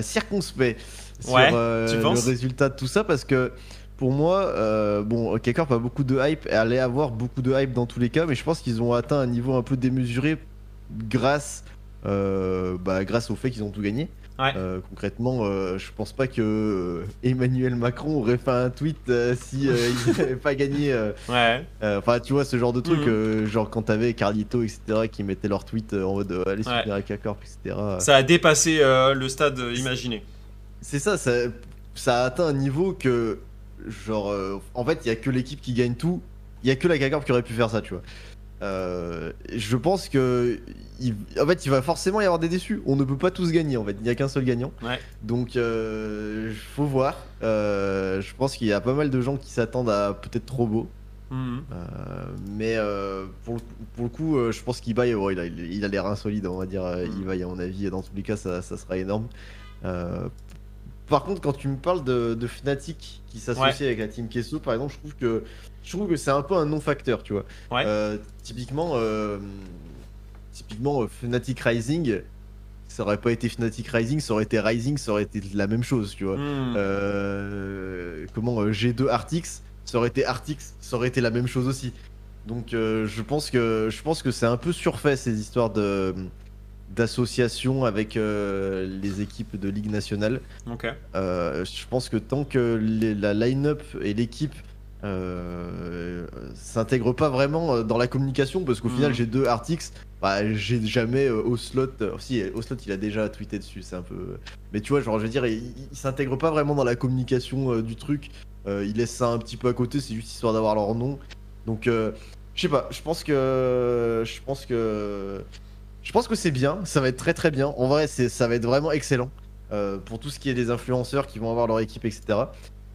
circonspect sur Ouais, tu le résultat de tout ça parce que. Pour moi, bon, K-Corp a beaucoup de hype, et allait avoir beaucoup de hype dans tous les cas, mais je pense qu'ils ont atteint un niveau un peu démesuré grâce, bah, grâce au fait qu'ils ont tout gagné. Ouais. Euh, concrètement, euh, je pense pas que euh, Emmanuel Macron aurait fait un tweet euh, si il n'avait pas gagné. Ouais. Enfin, tu vois, ce genre de truc, Mhm. genre quand t'avais Carlito, etc., qui mettaient leur tweet en mode allez soutenir la K-Corp, etc. Ça a dépassé le stade imaginé. C'est ça, ça, ça a atteint un niveau que, genre, en fait, il y a que l'équipe qui gagne tout. Il y a que la K-Corp qui aurait pu faire ça, tu vois. Euh, je pense que, il- en fait, il va forcément y avoir des déçus. On ne peut pas tous gagner, en fait. Il n'y a qu'un seul gagnant. Ouais. Donc, euh, faut voir. Euh, je pense qu'il y a pas mal de gens qui s'attendent à peut-être trop beau. Mhm. Euh, mais pour, le, pour le coup, je pense qu'Ibai, ouais, il a il, il a l'air insolide, on va dire. euh, Mm. Ibai, à mon avis, dans tous les cas, ça, ça sera énorme. Par contre, quand tu me parles de, de Fnatic qui s'associe avec la team Kesso, par exemple, je trouve que je trouve que c'est un peu un non-facteur, tu vois. Ouais. Euh, typiquement, euh, typiquement euh, Fnatic Rising, ça aurait pas été Fnatic Rising, ça aurait été Rising, ça aurait été la même chose, tu vois. Euh, comment euh, G2 Artix, ça aurait été Artix, ça aurait été la même chose aussi. Donc je pense que je pense que c'est un peu surfait ces histoires de d'association avec euh, les équipes de Ligue nationale. Ok. Euh, je pense que tant que les- la line-up et l'équipe euh, s'intègrent pas vraiment euh, dans la communication, parce qu'au Mhm. final j'ai deux Artix, bah, j'ai jamais euh, au slot. euh, si au slot il a déjà tweeté dessus, c'est un peu. Mais tu vois, genre je veux dire, il, il s'intègre pas vraiment dans la communication euh, du truc. Il laisse ça un petit peu à côté, c'est juste histoire d'avoir leur nom. Donc je sais pas, je pense que je pense que je pense que c'est bien, ça va être très très bien. En vrai, c'est ça va être vraiment excellent pour tout ce qui est des influenceurs qui vont avoir leur équipe, etc.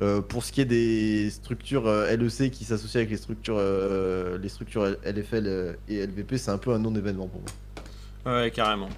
Euh, pour ce qui est des structures euh, LEC qui s'associent avec les structures, euh, les structures LFL et LVP, c'est un peu un non-événement pour moi. Ouais, carrément.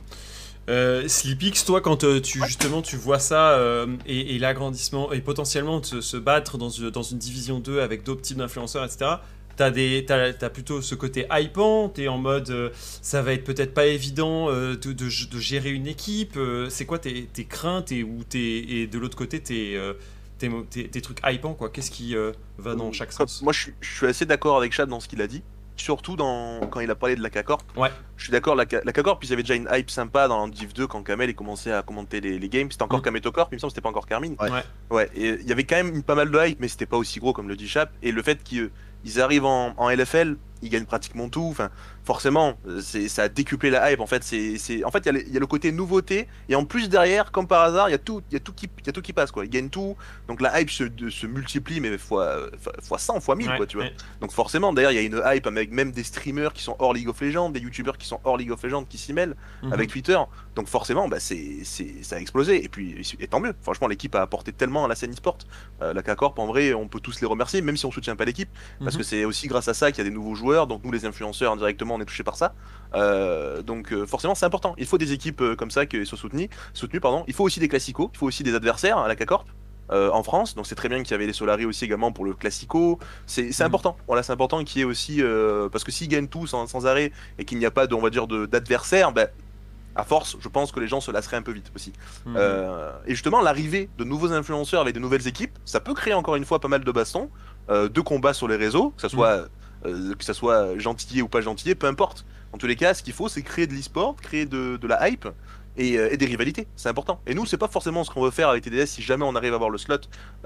Euh, Sleepix, toi, quand euh, tu justement tu vois ça euh, et, et l'agrandissement et potentiellement se, battre dans une, dans une division 2 avec d'autres types d'influenceurs, etc. T'as des, t'as, t'as plutôt ce côté hypant. T'es en mode, euh, ça va être peut-être pas évident euh, de, de, de gérer une équipe. euh, c'est quoi tes, tes craintes et ou tes, et de l'autre côté tes, euh, tes, mo- tes- tes trucs hypants quoi Qu'est-ce qui euh, va dans chaque sens Moi, je suis, je suis assez d'accord avec Chad dans ce qu'il a dit. Surtout dans, quand il a parlé de la K-Corp. Ouais. Je suis d'accord, la, K- la K-Corp, ils avaient déjà une hype sympa dans Div 2 quand Kamel il commençait à commenter les, les games. C'était encore Mm. Kameto Corp, il me semble que c'était pas encore Carmine. Ouais. Ouais. Et il y avait quand même pas mal de hype, mais c'était pas aussi gros comme le dit Chap. Et le fait qu'ils ils arrivent en, en LFL, ils gagnent pratiquement tout. Enfin, forcément, c'est ça a décuplé la hype. En fait, c'est, c'est- en fait, il y, a le- il y a le côté nouveauté et en plus derrière, comme par hasard, il y a tout, il y a tout qui, il y a tout qui passe quoi. Ils gagnent tout, donc la hype se, de- se multiplie mais fois, fois, fois 100, fois 1000 Ouais, quoi, tu vois. ouais. Donc forcément, d'ailleurs, il y a une hype avec même des streamers qui sont hors League of Legends, des youtubeurs qui sont hors League of Legends qui s'y mêlent Mhm. avec Twitter. Donc forcément, bah, c'est, c'est, ça a explosé. Et puis, et tant mieux. Franchement, l'équipe a apporté tellement à la scène e-sport. Euh, la K-Corp, en vrai, on peut tous les remercier, même si on soutient pas l'équipe. Parce Mhm. que c'est aussi grâce à ça qu'il y a des nouveaux joueurs. Donc nous, les influenceurs, indirectement, on est touchés par ça. Euh, donc euh, forcément, c'est important. Il faut des équipes euh, comme ça qui soient soutenues. soutenues pardon. Il faut aussi des classicos. Il faut aussi des adversaires à la K-Corp. en France, donc c'est très bien qu'il y avait les Solari aussi également pour le Classico. C'est Mhm. important. Voilà, c'est important qu'il y ait aussi parce que s'ils gagnent tous sans, sans arrêt et qu'il n'y a pas de, on va dire, d'adversaire, ben, à force, je pense que les gens se lasseraient un peu vite aussi. Mhm. Euh, et justement, l'arrivée de nouveaux influenceurs avec de nouvelles équipes, ça peut créer encore une fois pas mal de bastons, euh, de combats sur les réseaux, que ça soit, euh, que ça soit gentillet ou pas gentillet, peu importe. En tous les cas, ce qu'il faut, c'est créer de l'e-sport, créer de, de la hype et, euh, et des rivalités. C'est important. Et nous, c'est pas forcément ce qu'on veut faire avec TDS si jamais on arrive à avoir le slot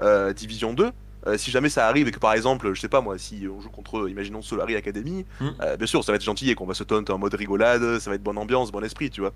euh, Division 2. Euh, si jamais ça arrive et que par exemple, je sais pas moi, si on joue contre, imaginons Solari Academy, Mm. euh, bien sûr, ça va être gentil et qu'on va se taunt en mode rigolade, ça va être bonne ambiance, bon esprit, tu vois.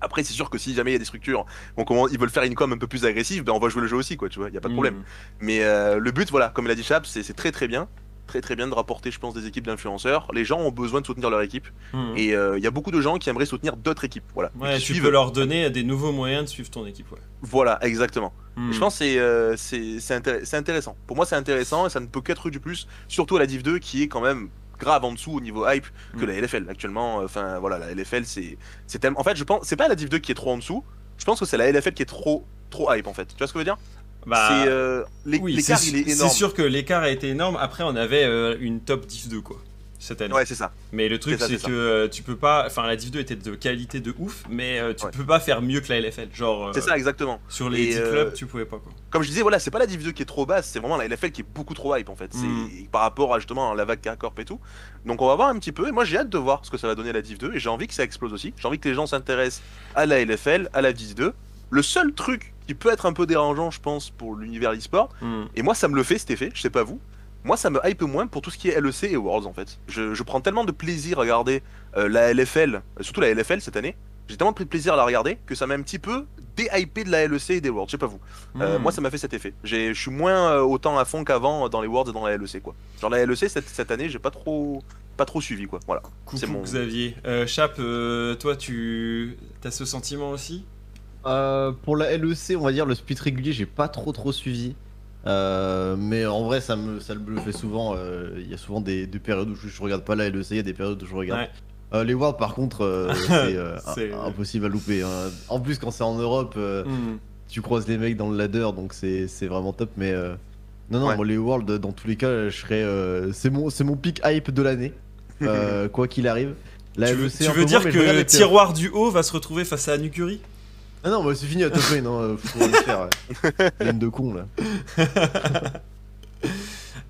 Après, c'est sûr que si jamais il y a des structures, bon, comment ils veulent faire une com un peu plus agressive, ben on va jouer le jeu aussi, quoi, tu vois, y a pas de problème. Mhm. Mais euh, le but, voilà, comme l'a dit Chap, c'est c'est très très bien. Très très bien de rapporter, je pense, des équipes d'influenceurs. Les gens ont besoin de soutenir leur équipe. Mhm. Et euh, il y a beaucoup de gens qui aimeraient soutenir d'autres équipes. Voilà. Ouais, tu suivent- peux leur donner des nouveaux moyens de suivre ton équipe. Ouais. Voilà, exactement. Mhm. Je pense que c'est euh, c'est- c'est intér- c'est intéressant. Pour moi, c'est intéressant et ça ne peut qu'être du plus, surtout à la Div 2 qui est quand même grave en dessous au niveau hype que Mm. la LFL. Actuellement, enfin voilà, la LFL, c'est c'est. En fait, je pense, c'est pas la Div 2 qui est trop en dessous. Je pense que c'est la LFL qui est trop trop hype en fait. Tu vois ce que je veux dire? Bah, C'est euh, oui, c'est il est c'est énorme. sûr que l'écart a été énorme. Après, on avait euh, une top Div 2 quoi cette année. Ouais, c'est ça. Mais le truc, C'est que euh, tu peux pas. Enfin, la Div 2 était de qualité de ouf, mais tu Ouais. peux pas faire mieux que la LFL. Genre, C'est ça, exactement. sur les Et, 10 clubs, tu pouvais pas quoi. Comme je disais, voilà, c'est pas la Div 2 qui est trop basse, c'est vraiment la LFL qui est beaucoup trop hype en fait. C'est Mm. par rapport à justement à la vague K-Corp et tout. Donc on va voir un petit peu. Et moi j'ai hâte de voir ce que ça va donner la Div 2 et j'ai envie que ça explose aussi. J'ai envie que les gens s'intéressent à la LFL, à la Div 2. Le seul truc qui peut être un peu dérangeant, je pense, pour l'univers e-sport, Mhm. et moi ça me le fait cet effet, je sais pas vous. Moi ça me hype moins pour tout ce qui est LEC et Worlds en fait. Je, je prends tellement de plaisir à regarder euh, la LFL, euh, surtout la LFL cette année. J'ai tellement pris de plaisir à la regarder que ça m'a un petit peu déhypé de la LEC et des Worlds, je sais pas vous. Euh, Mhm. moi, ça m'a fait cet effet. J'ai- Je suis moins autant à fond qu'avant dans les Worlds et dans la LEC, quoi. Genre la LEC cette, cette année, j'ai pas trop, pas trop suivi, quoi. Voilà. c'est Coucou mon- Xavier. Euh, Chap, euh, toi, tu as ce sentiment aussi? Euh, pour la LEC, on va dire le split régulier, j'ai pas trop trop suivi. Euh, mais en vrai, ça me, ça le fait souvent. euh, Il y a souvent des, des périodes où je, je regarde pas la LEC, il y a des périodes où je regarde. Ouais. Les Worlds, par contre, c'est impossible à louper. hein. En plus, quand c'est en Europe, Mhm. tu croises les mecs dans le ladder, donc c'est vraiment top. Mais non, non, Ouais. moi, les Worlds, dans tous les cas, je serais. c'est mon, mon pic hype de l'année, quoi qu'il arrive. La Tu veux, LEC, tu veux dire moins, que les Tiroir du haut va se retrouver face à Nukuri? Ah non, bah, c'est fini à top lane, hein, faut pouvoir le faire. Lane de con là.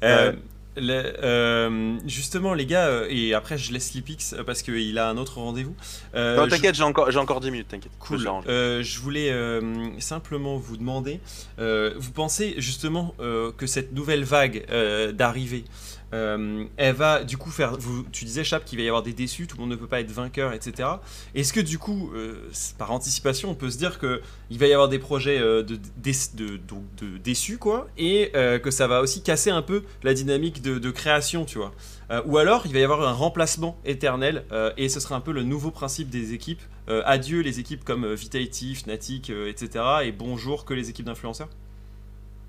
Euh, le- euh, justement, les gars, euh, et après je laisse Lipix euh, parce qu'il a un autre rendez-vous. Euh, non, je- t'inquiète, j'ai encore, j'ai encore 10 minutes, t'inquiète. Cool. Euh, je voulais euh, simplement vous demander, euh, vous pensez justement euh, que cette nouvelle vague euh, d'arrivée, euh, elle va du coup faire, vous, tu disais Chap qu'il va y avoir des déçus, tout le monde ne peut pas être vainqueur, etc. Est-ce que du coup, euh, par anticipation, on peut se dire que il va y avoir des projets euh, de, de, de déçus quoi, et que ça va aussi casser un peu la dynamique de, création, tu vois. Ou alors il va y avoir un remplacement éternel et ce sera un peu le nouveau principe des équipes. Adieu les équipes comme Vitality, Fnatic, etc. Et bonjour que les équipes d'influenceurs.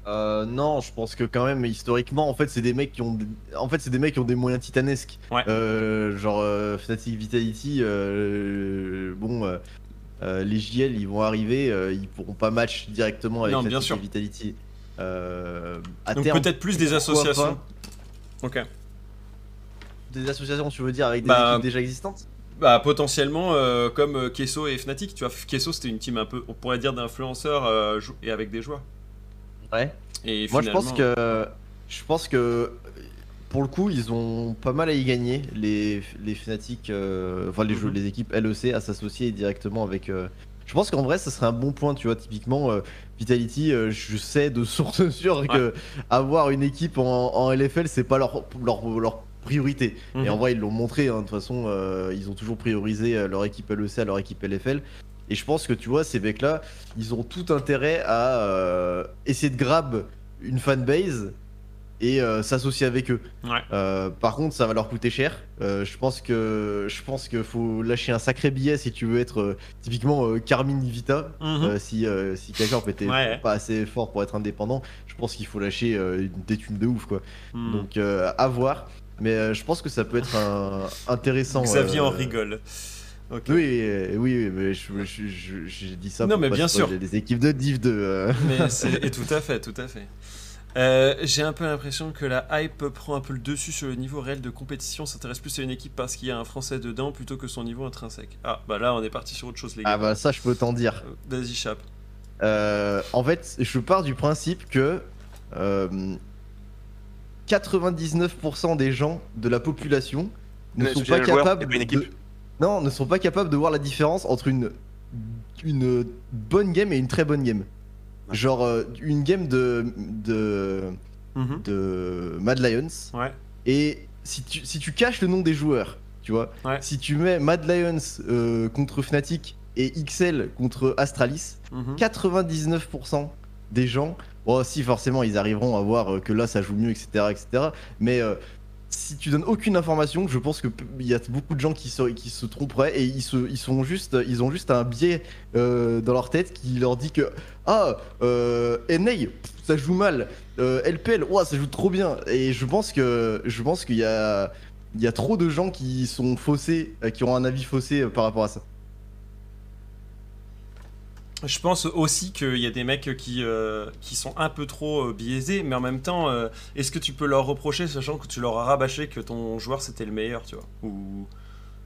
Euh, non, je pense que quand même historiquement, en fait, c'est des mecs qui ont, des- en fait, c'est des mecs qui ont des moyens titanesques. Ouais. Euh, genre euh, Fnatic Vitality, euh, bon, les JL, ils vont arriver, ils pourront pas match directement avec Non, bien Fnatic sûr. et Vitality. À Donc peut-être plus des associations. Ok. des associations, tu veux dire, avec des Bah, équipes déjà existantes Bah potentiellement comme Kesso et Fnatic. Tu vois, Kesso c'était une team un peu, on pourrait dire d'influenceurs et avec des joueurs. Ouais. Et Moi, je pense que, je pense que, pour le coup, ils ont pas mal à y gagner les, les Fnatic, euh, enfin les, jeux, Mhm. les équipes LEC à s'associer directement avec. euh, Je pense qu'en vrai, ça serait un bon point, tu vois. Typiquement, euh, Vitality, euh, je sais de source sûre que avoir une équipe en, en LFL, c'est pas leur, leur, leur priorité. Mhm. Et en vrai, ils l'ont montré, hein, de toute façon, euh, ils ont toujours priorisé leur équipe LEC à leur équipe LFL. Et je pense que tu vois, ces mecs-là, ils ont tout intérêt à euh, essayer de grab une fanbase et euh, s'associer avec eux. Ouais. Euh, par contre, ça va leur coûter cher. Je pense que je pense qu'il faut lâcher un sacré billet si tu veux être typiquement Carmine Vita. Mhm. Si si quelqu'un était Ouais. pas assez fort pour être indépendant, je pense qu'il faut lâcher des thunes de ouf quoi. Hmm. Donc à voir. Mais je pense que ça peut être un- intéressant. Xavier en rigole. Oui, oui, oui, mais je- je- je- j'ai dit ça. Non, pour mais pas bien sûr. Les équipes de Div 2. euh. Mais c'est et tout à fait, tout à fait. Euh, J'ai un peu l'impression que la hype prend un peu le dessus sur le niveau réel de compétition, s'intéresse plus à une équipe parce qu'il y a un Français dedans plutôt que son niveau intrinsèque. Ah, bah là on est parti sur autre chose les gars. Ah bah ça, je peux t'en dire. Euh, Vas-y, Chap. Euh, en fait, je pars du principe que euh, 99% des gens de la population ne sont pas capables de... non, ne sont pas capables de voir la différence entre une une bonne game et une très bonne game. Genre euh, une game de de Mhm. de Mad Lions Ouais. et si tu si tu caches le nom des joueurs, tu vois, Ouais. si tu mets Mad Lions euh, contre Fnatic et XL contre Astralis, Mhm. 99% des gens, bon si forcément ils arriveront à voir euh, que là ça joue mieux, etc. etc. mais euh, si tu donnes aucune information, je pense que p- il y a beaucoup de gens qui se, qui se tromperaient et ils, se, ils, sont juste, ils ont juste un biais euh, dans leur tête qui leur dit que Ah, euh, ça joue mal, euh, LPL, ça joue trop bien. Et je pense que je pense qu'il y a, y a trop de gens qui sont faussés, euh, qui ont un avis faussé euh, par rapport à ça. Je pense aussi qu'il y a des mecs qui, euh, qui sont un peu trop euh, biaisés, mais en même temps, euh, est-ce que tu peux leur reprocher, sachant que tu leur as rabâché que ton joueur c'était le meilleur, tu vois? Ou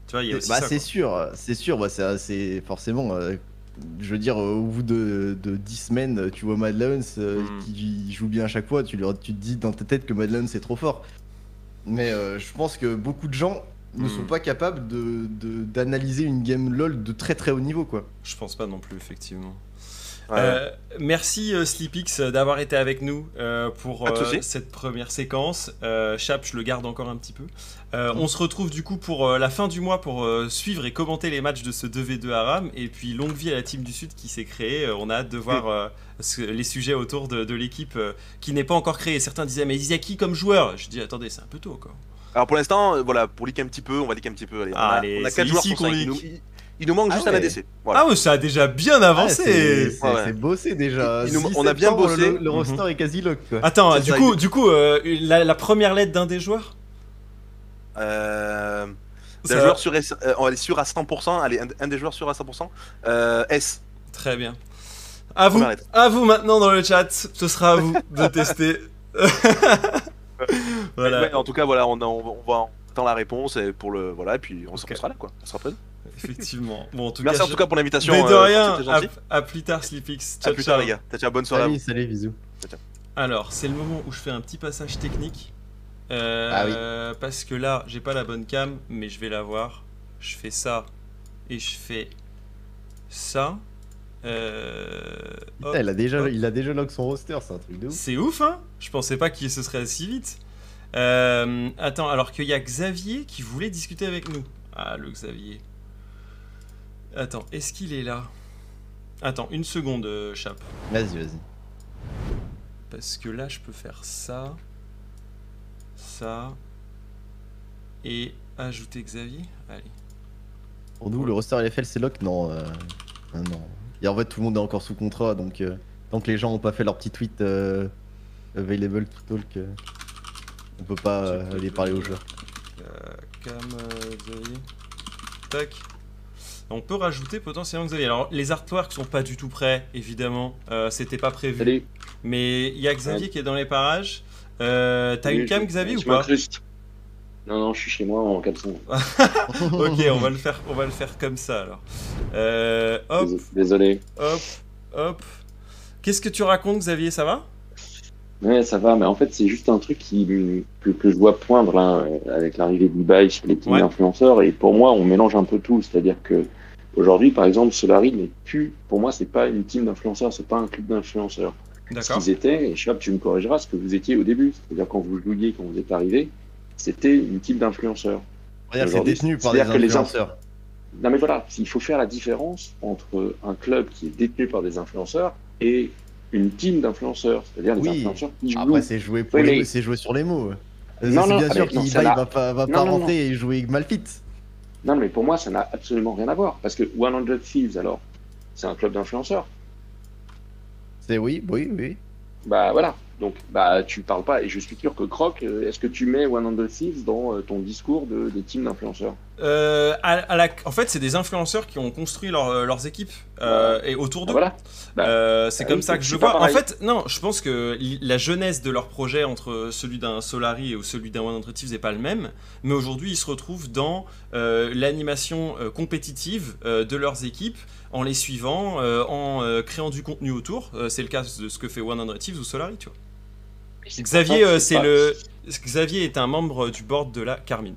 tu vois, il y a aussi bah, c'est sûr, c'est sûr, bah, c'est forcément. je veux dire, au bout de, de 10 semaines, tu vois Mad Mm. qui joue bien à chaque fois, tu, leur, tu te dis dans ta tête que Mad c'est trop fort. Mais je pense que beaucoup de gens ne sont pas capables de- de- d'analyser une game LOL de très très haut niveau, quoi. Je pense pas non plus, effectivement. Ouais. Euh, merci euh, Sleepix euh, d'avoir été avec nous euh, pour de euh, cette première séquence. Euh, Chap, je le garde encore un petit peu. Euh, Mhm. On se retrouve du coup pour euh, la fin du mois pour euh, suivre et commenter les matchs de ce 2v2 Aram. Et puis longue vie à la team du Sud qui s'est créée. Euh, on a hâte de voir euh, ce- les sujets autour de, de l'équipe euh, qui n'est pas encore créée. Certains disaient mais il y a qui comme joueur Je dis attendez c'est un peu tôt quoi. Alors pour l'instant, euh, voilà, pour leak un petit peu, on va leak un petit peu. Allez, on a- Allez, on a c'est 4 joueurs ici sur qu'on 5. leak. Il, nous- il- il nous manque Ah juste ouais. un ADC. Voilà. Ah ouais ça a déjà bien avancé. Ah, c'est c'est- Ouais, ouais. c'est bossé déjà. Il nous- 6 on a bien bossé. Le, le roster Mhm. est quasi lock, quoi. Attends du ça, coup il- du coup euh, la, la première lettre d'un des joueurs? Euh, d'un joueur sûr, et- euh, on va aller sûr à 100%. Allez, un, un des joueurs sûr à 100%. Euh, S. Très bien. À vous, à vous maintenant dans le chat. Ce sera à vous de tester. voilà. Ouais, en tout cas, voilà, on, a- on, va- on va attendre la réponse et pour le voilà, et puis on, sera là quoi. On sera présent. Effectivement. Bon, en tout Merci cas, en tout cas pour l'invitation. Mais de euh, rien. À, à plus tard, Sleepix. À Ciao, plus ciao. tard les gars. Ciao, ciao, bonne soirée. à. Salut, salut, bisous. Alors, c'est le moment où je fais un petit passage technique. Euh, Ah Parce que là, j'ai pas la bonne cam, mais je vais l'avoir. Je fais ça et je fais ça. Euh, hop, il a déjà, hop. il a déjà lock son roster, c'est un truc de ouf. C'est ouf, hein Je pensais pas qu'il se serait si vite. Euh, attends, alors qu'il y a Xavier qui voulait discuter avec nous. Ah, le Xavier. Attends, est-ce qu'il est là? Attends, une seconde, euh, Chap. Vas-y, vas-y. Parce que là, je peux faire ça, ça, et ajouter Xavier. Allez. Pour nous, le roster LFL c'est lock? Non, euh, non. Et en fait, tout le monde est encore sous contrat, donc euh, tant que les gens ont pas fait leur petit tweet euh, available to talk, euh, on peut pas euh, aller parler aux joueurs. Euh, Cam, euh, Xavier. Tac. On peut rajouter potentiellement Xavier. Alors, les artworks sont pas du tout prêts, évidemment. Euh, C'était pas prévu. Salut. Mais il y a Xavier qui est dans les parages. Euh, T'as une cam, Xavier, ou je pas. Non, non, je suis chez moi en caleçon. Ok, on va le faire, on va le faire comme ça alors. Euh, hop, Dés- Désolé. hop, hop. Qu'est-ce que tu racontes, Xavier? Ça va? Ouais, ça va, mais en fait, c'est juste un truc qui, que, que je vois poindre là, euh, avec l'arrivée d'eBay chez les teams Ouais. d'influenceurs. Et pour moi, on mélange un peu tout. C'est-à-dire que aujourd'hui, par exemple, Solari n'est plus. Pour moi, c'est pas une team d'influenceurs, c'est pas un club d'influenceurs. Ce D'accord. qu'ils étaient, et Chab, tu me corrigeras, ce que vous étiez au début. C'est-à-dire quand vous jouiez, quand vous êtes arrivé, c'était une team d'influenceurs. Regarde, c'est détenu par des les influenceurs. Non mais voilà, il faut faire la différence entre un club qui est détenu par des influenceurs et une team d'influenceurs, c'est-à-dire les Oui. influenceurs qui jouent. Après, c'est jouer, pour Oui, les- mais- sur les mots. Non, non, bien sûr qu'il va, pas, va Non, pas non, rentrer et jouer Malfit. Non mais pour moi ça n'a absolument rien à voir parce que 100 Thieves alors, c'est un club d'influenceurs. C'est oui, oui, oui. Bah voilà. Donc bah tu parles pas et je suis sûr que Croc, euh, est-ce que tu mets 100 Thieves dans euh, ton discours de, des teams d'influenceurs? Euh, à- à la- En fait, c'est des influenceurs qui ont construit leur- leurs équipes euh, et autour d'eux. Voilà. Bah, Euh, c'est bah comme oui, ça que je vois. En fait, non, je pense que la jeunesse de leur projet entre celui d'un Solari et celui d'un One Thieves n'est pas le même, mais aujourd'hui ils se retrouvent dans l'animation compétitive de leurs équipes en les suivant, euh, en euh, créant du contenu autour. Euh, c'est le cas de ce que fait One Thieves ou Solari, tu vois. Xavier, c'est le Xavier est un membre du board de la Carmine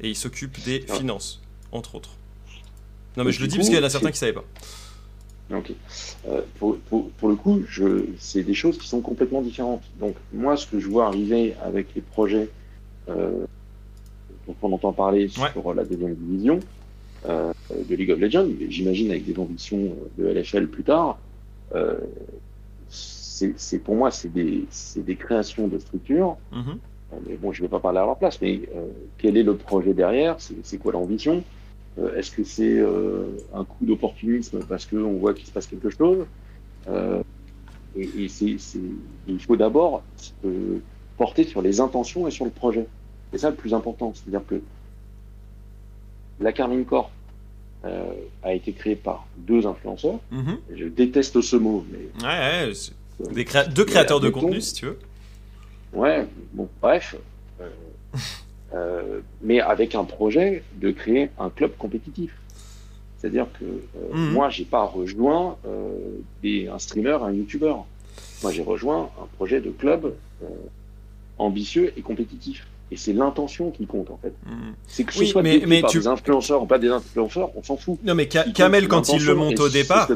et il s'occupe des Ah. finances, entre autres. Non mais je le dis coup, parce qu'il y en a certains qui savaient pas. Ok. Euh, pour, pour, pour le coup, je, c'est des choses qui sont complètement différentes. Donc, moi, ce que je vois arriver avec les projets euh, dont on entend parler Ouais. sur la deuxième division euh, de League of Legends, j'imagine avec des ambitions de LFL plus tard, euh, c'est, pour moi, c'est des, créations de structures. Mhm. Euh, Mais bon, je ne vais pas parler à leur place, mais euh, quel est le projet derrière? C'est quoi l'ambition Euh, Est-ce que c'est euh, un coup d'opportunisme parce qu'on voit qu'il se passe quelque chose? Euh, Et, il faut d'abord euh, porter sur les intentions et sur le projet. C'est ça le plus important. C'est-à-dire que la Carmine Corp euh, a été créée par deux influenceurs. Mhm. Je déteste ce mot, mais Ouais, ouais, c'est des créa- deux créateurs de contenu si tu veux. Ouais, bon, bref. Euh, euh, mais avec un projet de créer un club compétitif. C'est-à-dire que euh, Mhm. moi, j'ai pas rejoint euh, des, un streamer, un YouTuber. Moi, j'ai rejoint un projet de club euh, ambitieux et compétitif. Et c'est l'intention qui compte, en fait. Mhm. C'est que ce Oui, soit mais- détenu mais par tu- des influenceurs ou pas des influenceurs, on s'en fout. Non mais Ka- Kamel quand il le monte au départ.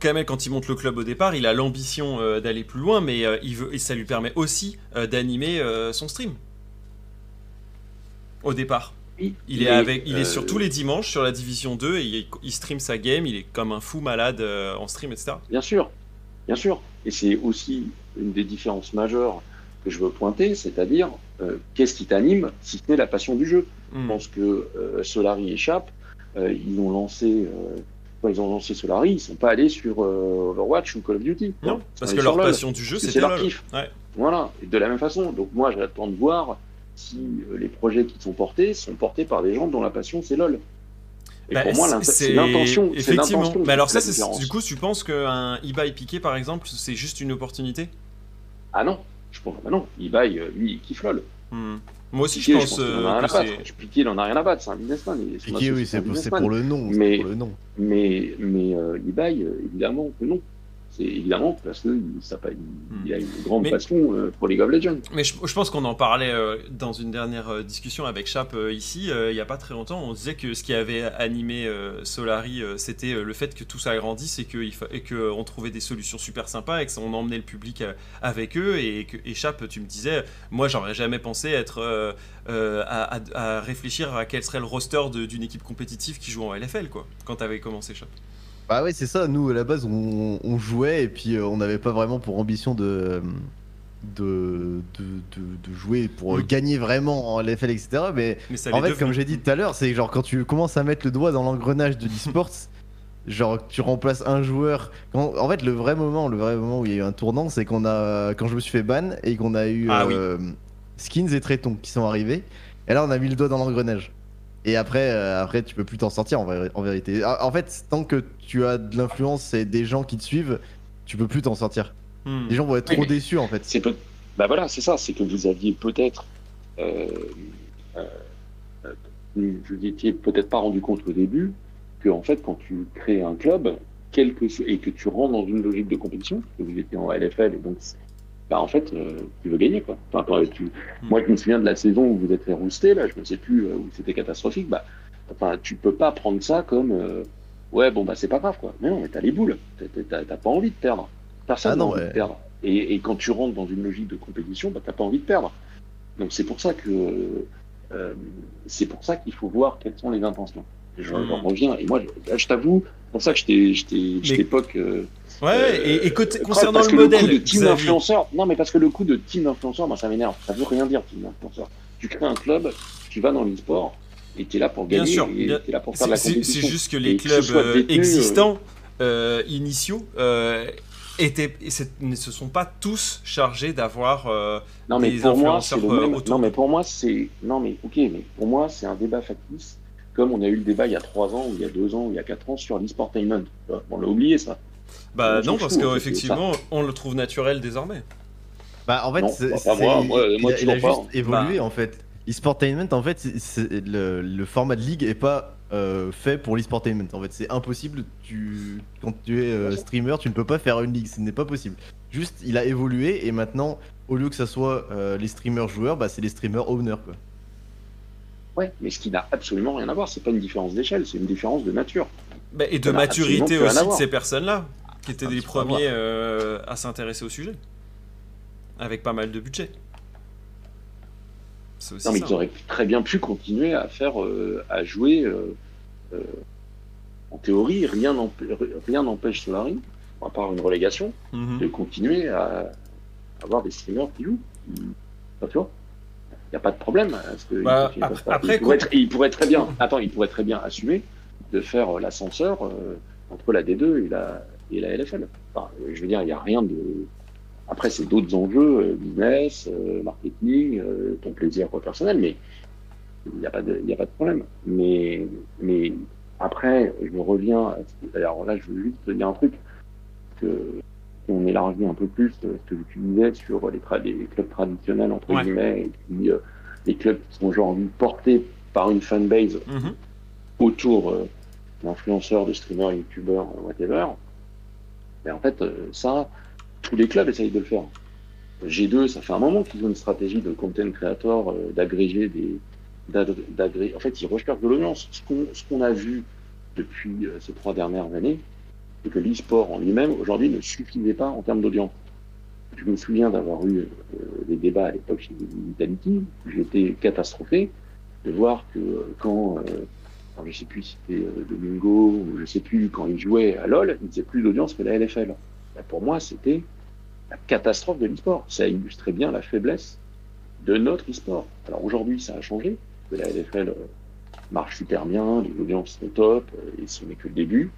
Kamel quand il monte le club au départ, il a l'ambition euh, d'aller plus loin, mais euh, il veut et ça lui permet aussi euh, d'animer son stream. Au départ, Oui, il est avec, il est sur tous les dimanches sur la division 2 et il, il stream sa game, il est comme un fou malade en stream, etc. Bien sûr, bien sûr. Et c'est aussi une des différences majeures que je veux pointer, c'est-à-dire euh, qu'est-ce qui t'anime si ce n'est la passion du jeu. Je Mhm. pense que euh, Solari Chap, euh, ils ont lancé, euh, quand ils ont lancé Solari, ils sont pas allés sur euh, Overwatch ou Call of Duty. Non, parce que leur passion du jeu c'était c'est leur kiff. Ouais. Voilà, et de la même façon. Donc moi, j'attends de voir si euh, les projets qui sont portés sont portés par des gens dont la passion c'est LoL. Et Bah, pour moi, c'est- l'int- c'est c'est l'intention. Effectivement. Mais alors ça, du coup, tu penses qu'un eBay piqué par exemple, c'est juste une opportunité? Ah non, je pense bah non. Ibai, euh, lui, il kiffe LoL. Mhm. Moi aussi, je pense, qu'il en a euh, rien à que battre. c'est. Piqué, il en a rien à battre, c'est un businessman. Piqué, oui, c'est pour, pour le nom. Mais- pour le nom. Mais, mais euh, Ibai, évidemment que non. C'est évidemment parce qu'il il a une grande Mais- passion euh, pour League of Legends. Mais je, je pense qu'on en parlait euh, dans une dernière euh, discussion avec Chap euh, ici, il n'y a pas très longtemps. On disait que ce qui avait animé Solari, c'était le fait que tout ça agrandisse et que il fa- et que on trouvait des solutions super sympas et qu'on emmenait le public avec eux. Et, que, et Chap, tu me disais, moi j'aurais jamais pensé être à, à- à réfléchir à quel serait le roster d'une équipe compétitive qui joue en LFL, quoi, quand tu avais commencé Chap. Bah ouais, c'est ça. Nous, à la base, on, on jouait et puis euh, on n'avait pas vraiment pour ambition de, de, de, de- de jouer pour euh, Mm. gagner vraiment en LFL, etc. Mais Mais ça en l'est fait, comme j'ai dit tout à l'heure, c'est genre quand tu commences à mettre le doigt dans l'engrenage de l'e-sports, genre tu remplaces un joueur. Quand, en fait, le vrai moment, le vrai moment où il y a eu un tournant, c'est qu'on a, quand je me suis fait ban et qu'on a eu Ah oui. euh, Skins et Tréton qui sont arrivés. Et là, on a mis le doigt dans l'engrenage. Et après, euh, après, tu peux plus t'en sortir en, vé- en vérité. Ah, En fait, tant que tu as de l'influence et des gens qui te suivent, tu peux plus t'en sortir. Hmm. Les gens vont être Oui, trop déçus en fait. C'est peut... Bah voilà, c'est ça, c'est que vous aviez peut-être. Euh, euh, euh, vous n'étiez peut-être pas rendu compte au début que, en fait, quand tu crées un club, quel que soit- et que tu rentres dans une logique de compétition, parce que vous étiez en LFL, et donc, bah, en fait, euh, tu veux gagner, quoi. Enfin, toi, tu- Moi, je me souviens de la saison où vous êtes fait rouster, là, je ne sais plus, euh, où c'était catastrophique, bah, enfin, tu peux pas prendre ça comme, euh, ouais, bon, bah, c'est pas grave, quoi. Mais non, mais t'as les boules, T'as- pas envie de perdre. Personne Ah n'a envie ouais. de perdre. Et, et quand tu rentres dans une logique de compétition, bah, t'as pas envie de perdre. Donc c'est pour ça que euh, c'est pour ça qu'il faut voir quelles sont les intentions. Je, j'en Mhm. reviens et moi, je, là, je t'avoue, c'est pour ça que je t'époque. euh, Ouais, Euh, et, et côté- parce concernant que le modèle, coup de team influenceur, non mais parce que le coup de team influenceur, moi ça m'énerve. Ça veut rien dire team influenceur. Tu crées un club, tu vas dans l'e-sport et t'es là pour Bien gagner sûr, et bien- t'es là pour faire la c'est- compétition. c'est juste que les Et clubs euh, détenu, euh, existants, euh, initiaux, euh, étaient, ne se sont pas tous chargés d'avoir. euh, Non mais des pour moi influenceurs, le même. autour. Non mais pour moi c'est non mais ok mais pour moi c'est un débat factice comme on a eu le débat il y a 3 ans ou il y a 2 ans ou il y a 4 ans sur l'e-sportainment. On l'a oublié ça. Bah s'en non, parce qu'effectivement, on le trouve naturel désormais. Bah, en fait, Non, c'est- bah, c'est- moi, moi, il moi, a, il a toujours juste pas. évolué Bah. en fait. L'e-sportainment, en fait, c'est- c'est- le, le format de ligue est pas euh, fait pour l'e-sportainment. En fait, c'est impossible. Tu, quand tu es euh, streamer, tu ne peux pas faire une ligue. Ce n'est pas possible. Juste, il a évolué et maintenant, au lieu que ça soit euh, les streamers joueurs, bah, c'est les streamers owners quoi. Ouais, mais ce qui n'a absolument rien à voir, c'est pas une différence d'échelle, c'est une différence de nature. Bah, et de maturité aussi de ces personnes-là, qui étaient les premiers euh, à s'intéresser au sujet. Avec pas mal de budget. Aussi Non, mais ça. ils auraient très bien pu continuer à faire, euh, à jouer. euh, en théorie, rien n'empê- rien n'empêche Solari, à part une relégation, Mhm. de continuer à avoir des streamers qui jouent. Enfin, tu vois Il n'y a pas de problème. Parce que Bah, il, après- il pourrait quand- être- il pourrait très bien. Attends, il pourrait très bien assumer de faire euh, l'ascenseur euh, entre la D2 et la, et la LFL. Enfin, euh, je veux dire, il n'y a rien de. Après, c'est d'autres enjeux, euh, business, marketing, ton plaisir personnel, mais il n'y a pas de, il y a pas de problème. Mais, mais après, je reviens. À alors là, je veux juste te dire un truc que on élargit un peu plus euh, ce que tu disais sur les, tra- les clubs traditionnels entre Ouais. guillemets et puis euh, les clubs qui sont aujourd'hui portés par une fanbase Mhm. autour euh, d'influenceurs, de streamers, youtubeurs, euh, whatever. Mais en fait, euh, ça, tous les clubs essayent de le faire. G2, ça fait un moment qu'ils ont une stratégie de content creator, euh, d'agréger des. En fait, ils recherchent de l'audience. Ce qu'on a vu depuis euh, ces trois dernières années, c'est que l'e-sport en lui-même, aujourd'hui, ne suffisait pas en termes d'audience. Je me souviens d'avoir eu euh, des débats à l'époque chez Vitality, j'étais catastrophé de voir que euh, quand, euh, alors je sais plus si c'était Domingo, ou je sais plus, quand il jouait à LoL, il faisait plus d'audience que la LFL. Ben, pour moi, c'était la catastrophe de l'e-sport. Ça illustrait bien la faiblesse de notre e-sport. Alors aujourd'hui, ça a changé, la LFL marche super bien, les audiences sont top, et ce n'est que le début.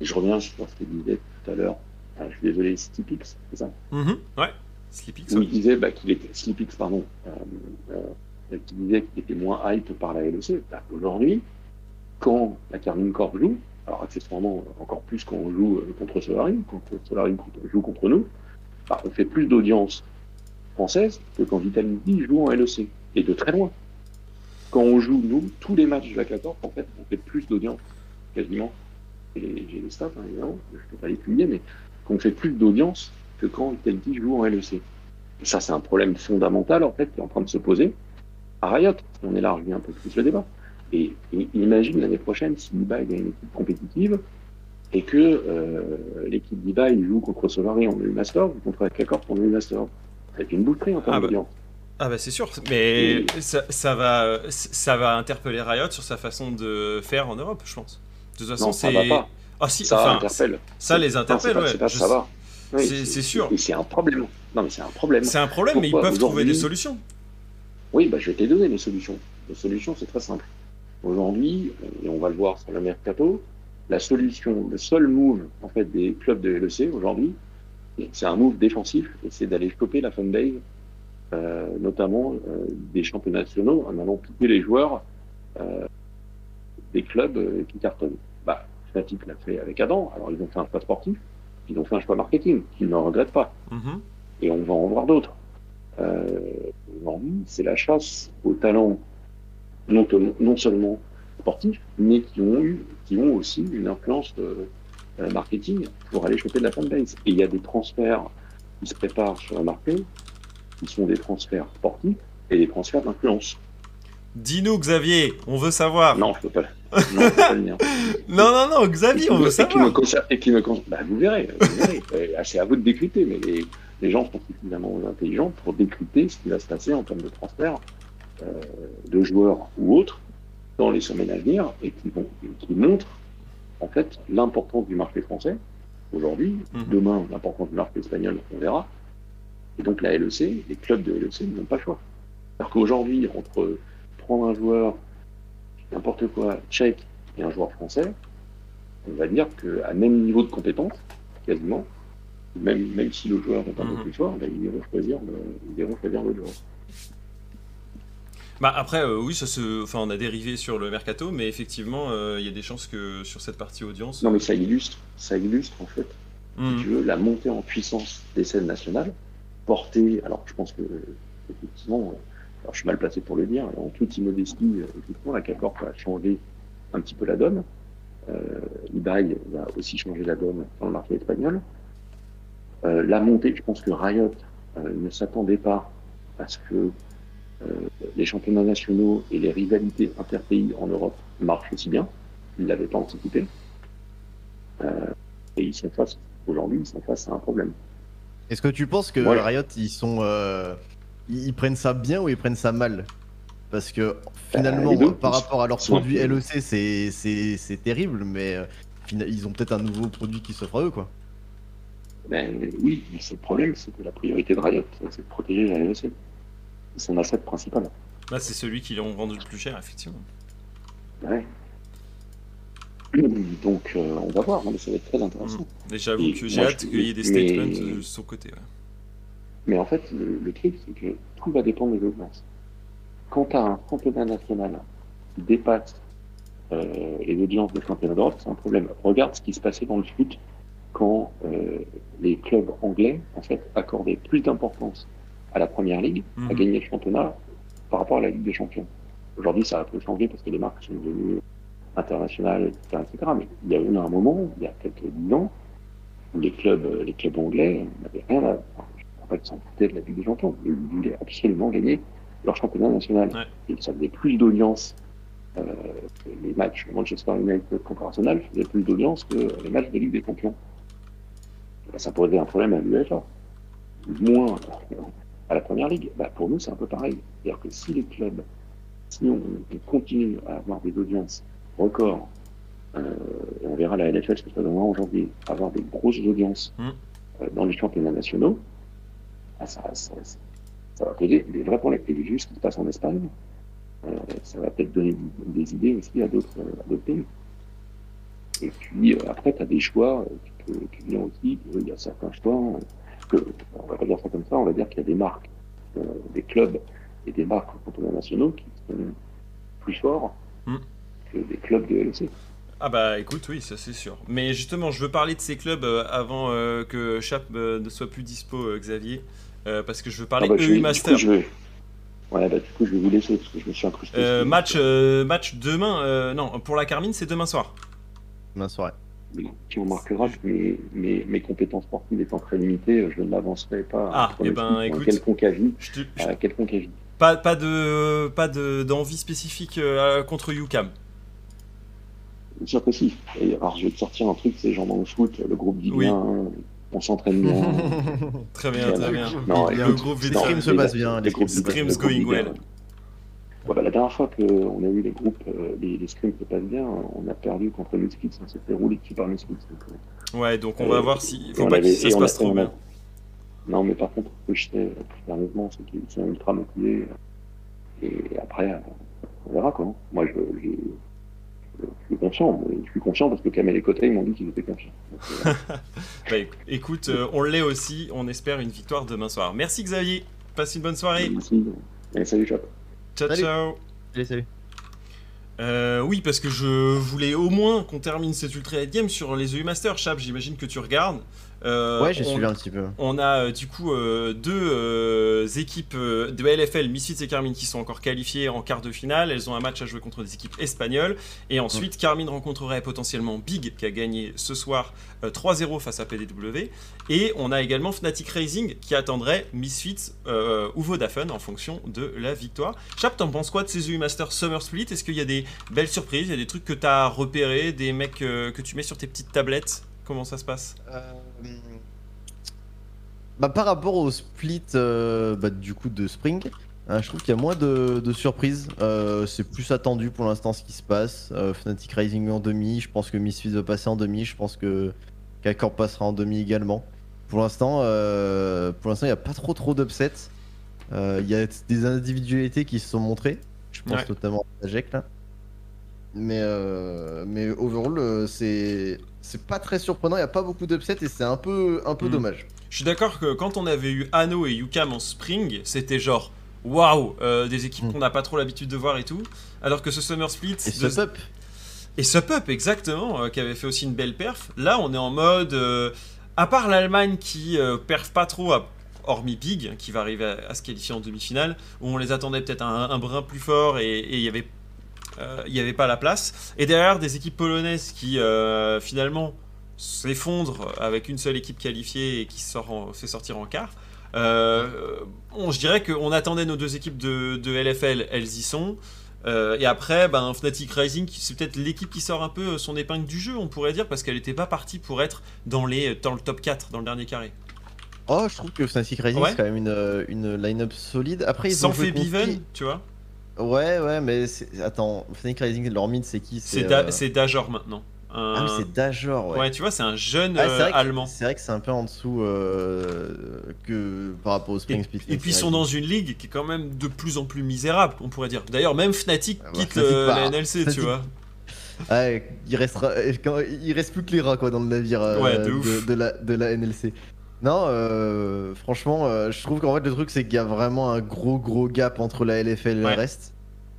Et je reviens sur ce que disait tout à l'heure, je suis désolé, Stipix, c'est ça Mhm. Ouais. Sleepy, ça. où il disait bah, qu'il était Sleepix, pardon, euh, euh, qui disait qu'il était moins hype par la LEC. Bah, Aujourd'hui, quand la Carmine Corp joue, alors accessoirement encore plus quand on joue euh, contre Solari, quand Solari joue contre nous, bah, on fait plus d'audience française que quand Vitality joue en LEC, et de très loin. Quand on joue, nous, tous les matchs de la 14, en fait, on fait plus d'audience, quasiment. J'ai les stats, hein, évidemment, je ne peux pas les publier, mais qu'on fait plus d'audience que quand Vitality joue en LEC. Ça, c'est un problème fondamental, en fait, qui est en train de se poser à Riot. On élargit un peu plus le débat. Et, et imagine l'année prochaine si Ibai a une équipe compétitive et que euh, l'équipe d'Ibai joue contre Solari en Master ou contre Kakor en Master. C'est une boucherie en termes Ah bah. d'audience. Ah bah c'est sûr, mais Et- ça, ça va, ça va interpeller Riot sur sa façon de faire en Europe, je pense. De toute façon, Non, ça va pas. Ah si, Ça enfin, interpelle. ça les interpelle, ouais. c'est pas je ça va. Oui, C'est- sûr. C'est un problème. Non, mais c'est un problème. C'est un problème, mais ils peuvent trouver des solutions. Oui, bah, je vais te donner les solutions. Les solutions, c'est très simple. Aujourd'hui, et on va le voir sur le mercato, la solution, le seul move en fait des clubs de LEC aujourd'hui, c'est un move défensif et c'est d'aller choper la fanbase, euh, notamment euh, des championnats nationaux, en allant piquer les joueurs euh, des clubs euh, qui cartonnent. Bah, Fnatic l'a fait avec Adam. Alors ils ont fait un choix sportif, ils ont fait un choix marketing, qu'ils ne regrettent pas Mhm. et on va en voir d'autres. Euh, Aujourd'hui, c'est la chasse aux talents non, non seulement sportifs, mais qui ont eu, qui ont aussi une influence euh, marketing pour aller choper de la fanbase. Et il y a des transferts qui se préparent sur le marché, qui sont des transferts sportifs et des transferts d'influence. Dis-nous, Xavier, on veut savoir. Non, je peux pas. Non, pas le non, non, non, Xavier, on veut et qui me savoir. et qui me bah, vous verrez, vous verrez. Euh, c'est à vous de décrypter, mais les, les gens sont suffisamment intelligents pour décrypter ce qui va se passer en termes de transfert euh, de joueurs ou autres dans les semaines à venir et qui, vont, qui montrent en fait l'importance du marché français aujourd'hui, Mhm. demain l'importance du marché espagnol, on verra. Et donc la LEC, les clubs de LEC n'ont pas le choix. Alors qu'aujourd'hui, entre prendre un joueur, n'importe quoi, tchèque et un joueur français, on va dire qu'à même niveau de compétence, quasiment, même, même si le joueur est un Mhm. peu plus fort, ben, ils iront choisir le, ils iront choisir le joueur. Bah après, euh, oui, ça se... enfin, on a dérivé sur le mercato, mais effectivement, euh, il y a des chances que sur cette partie audience. Non mais ça illustre, ça illustre en fait Mhm. si tu veux, la montée en puissance des scènes nationales, portée, alors je pense que, effectivement, alors je suis mal placé pour le dire, en toute immodestie, euh, effectivement, la Cacorp a changé un petit peu la donne. Euh, eBay va aussi changer la donne dans le marché espagnol. Euh, la montée, je pense que Riot euh, ne s'attendait pas à ce que euh, les championnats nationaux et les rivalités interpays en Europe marchent aussi bien. Ils ne l'avaient pas anticipé. Euh, et ils sont face, aujourd'hui, ils sont face à un problème. Est-ce que tu penses que Ouais. Riot, ils sont. Ils, ils prennent ça bien ou ils prennent ça mal Parce que finalement, deux. par rapport à leur produit LEC, c'est- c'est c'est terrible, mais euh, ils ont peut-être un nouveau produit qui s'offre à eux, quoi. Ben oui, mais c'est le problème, c'est que la priorité de Riot, c'est de protéger la LEC. C'est son asset principal. Là, c'est celui qui l'ont vendu le plus cher, effectivement. Ouais. Donc, euh, on va voir, non, mais ça va être très intéressant. Mm. Et j'avoue que j'ai hâte qu'il y ait des mais- statements de son côté. ouais. Mais en fait, le, le truc, c'est que tout va dépendre des audiences. Quand tu as un championnat national qui dépasse euh, les audiences de championnat d'Europe, c'est un problème. Regarde ce qui se passait dans le foot quand euh, les clubs anglais, en fait, accordaient plus d'importance à la première ligue, à Mhm. gagner le championnat, par rapport à la Ligue des Champions. Aujourd'hui, ça a un peu changé parce que les marques sont devenues internationales, etc., etc. Mais il y a eu un moment, il y a quelques dix ans, où les clubs, les clubs anglais n'avaient rien à, enfin, en fait, foutaient de la Ligue des Champions. Ils voulaient absolument gagner leur championnat national. Ouais. Et ça faisait plus d'audience. Euh, les matchs Manchester United contre Arsenal faisaient plus d'audience que les matchs de Ligue des Champions. Ben, ça posait un problème à l'UEFA. Moins euh, à la première ligue. Ben, pour nous, c'est un peu pareil. C'est-à-dire que si les clubs, si on, on continue à avoir des audiences records, euh, et on verra la LFL ce que ça donnera en janvier, avoir des grosses audiences Mm. euh, dans les championnats nationaux, ah, ça, ça, ça, ça va poser des vrais problèmes. Et ce qui se passe en Espagne, euh, ça va peut-être donner des idées aussi à d'autres euh, pays. Et puis euh, après, tu as des choix qui, viennent aussi. Il y a certains choix que, on va pas dire ça comme ça, on va dire qu'il y a des marques, des clubs et des marques nationaux qui sont plus forts Mm. que des clubs de LEC. Ah bah écoute, oui, ça c'est sûr. Mais justement, je veux parler de ces clubs euh, avant euh, que Chap euh, ne soit plus dispo, euh, Xavier, euh, parce que je veux parler Ah bah, je EU du Master. coup, je vais... Ouais, bah, du coup, je vais vous laisser parce que je me suis incrusté. Euh, match, euh, match demain, euh, non, pour la Carmine, c'est demain soir. Demain soirée. Mais qui remarquera que mes, mes, mes compétences sportives étant très limitées, je ne m'avancerai pas Ah, à eh ben, écoute. quelconque avis. Je te- je- À quelconque avis. pas, pas de, pas de, d'envie spécifique euh, contre UCAM. Sûr que si. Et alors, je vais te sortir un truc, c'est genre dans le foot, le groupe dit Oui. bien, on s'entraîne bien. Très bien, très bien. Non, le écoute, groupe les vétéran. scrims se les- passent bien, les groupes le groupe going well. Ouais, bah, la dernière fois qu'on a eu les groupes, euh, les, les scrims se passent bien, on a perdu contre Misfits, on s'est fait rouler dessus par Misfits. donc, euh, Ouais, donc on Euh, va voir si. Faut pas que ça se passe trop bien. Non, mais par contre, ce que je sais, euh, sérieusement, c'est qu'ils sont ultra motivés. euh, Et après, euh, on verra quoi. Moi, je, je, suis confiant. Je suis confiant parce que Kamel et ils m'ont dit qu'ils étaient confiants. Donc, euh, Bah, éc- écoute, euh, on l'est aussi. On espère une victoire demain soir. Merci Xavier. Passe une bonne soirée. merci. Et salut, Chap. Ciao, Salut. ciao. Allez, salut. Euh, oui, parce que je voulais au moins qu'on termine cette Ultra Head Game sur les EU Masters. Chap, j'imagine que tu regardes. Euh, ouais, j'ai on- suivi un petit peu. On a euh, du coup euh, deux euh, équipes euh, de LFL, Misfits et Carmine, qui sont encore qualifiées en quart de finale. Elles ont un match à jouer contre des équipes espagnoles. Et ensuite, Carmine rencontrerait potentiellement Big, qui a gagné ce soir euh, 3-0 face à PDW. Et on a également Fnatic Racing, qui attendrait Misfits euh, ou Vodafone en fonction de la victoire. Chap, t'en penses quoi de ces EU Masters Summer Split? Est-ce qu'il y a des belles surprises? Il y a des trucs que t'as repérés, des mecs euh, que tu mets sur tes petites tablettes? Comment ça se passe? Bah, par rapport au split euh, bah, du coup de Spring, hein, je trouve qu'il y a moins de, de surprises. Euh, c'est plus attendu pour l'instant ce qui se passe. Euh, Fnatic Rising en demi, je pense que Misfits va passer en demi, je pense que Kakor passera en demi également. Pour l'instant, euh, pour l'instant, il n'y a pas trop trop d'upsets. Euh, Il y a des individualités qui se sont montrées. Je pense Ouais. notamment à là. Mais, euh, mais overall, euh, c'est c'est pas très surprenant. Il n'y a pas beaucoup d'upsets et c'est un peu, un peu Mhm. dommage. Je suis d'accord que quand on avait eu Anno et Yukam en spring, c'était genre waouh, euh, des équipes Mm. qu'on n'a pas trop l'habitude de voir et tout. Alors que ce Summer Split. Et de- ce up, Et Sup Up, exactement, euh, qui avait fait aussi une belle perf. Là, on est en mode. euh, à part l'Allemagne qui euh, perf pas trop, à- hormis Big, qui va arriver à, à se qualifier en demi-finale, où on les attendait peut-être un, un brin plus fort et il y avait. Euh, Il n'y avait pas la place. Et derrière, des équipes polonaises qui euh, finalement s'effondrent avec une seule équipe qualifiée et qui sort en- fait sortir en quart. Euh, on, je dirais qu'on attendait nos deux équipes de, de LFL, elles y sont. Euh, et après, ben, Fnatic Rising, c'est peut-être l'équipe qui sort un peu son épingle du jeu, on pourrait dire, parce qu'elle n'était pas partie pour être dans, les, dans le top 4, dans le dernier carré. Oh, je trouve que Fnatic Rising Ouais. c'est quand même une, une line-up solide. Après, ils Sans ont fait qui? tu vois. Ouais, ouais, mais attends, Fnatic Rising, leur mid, c'est qui? C'est euh, Da- Dajor maintenant. Un- Ah c'est Dajor, ouais. ouais. tu vois, c'est un jeune Ah, euh, allemand. C'est vrai que c'est un peu en dessous euh, que par rapport au Et, Spring Split. et puis ils sont dans une ligue qui est quand même de plus en plus misérable, on pourrait dire. D'ailleurs, même Fnatic Ah bah, quitte Fnatic euh, la NLC, tu vois. Ouais, il restera, il reste plus que les rats quoi dans le navire Ouais, de ouf. de, la, de la NLC. Non, euh, franchement, euh, je trouve qu'en fait le truc c'est qu'il y a vraiment un gros gros gap entre la LFL et Ouais. le reste.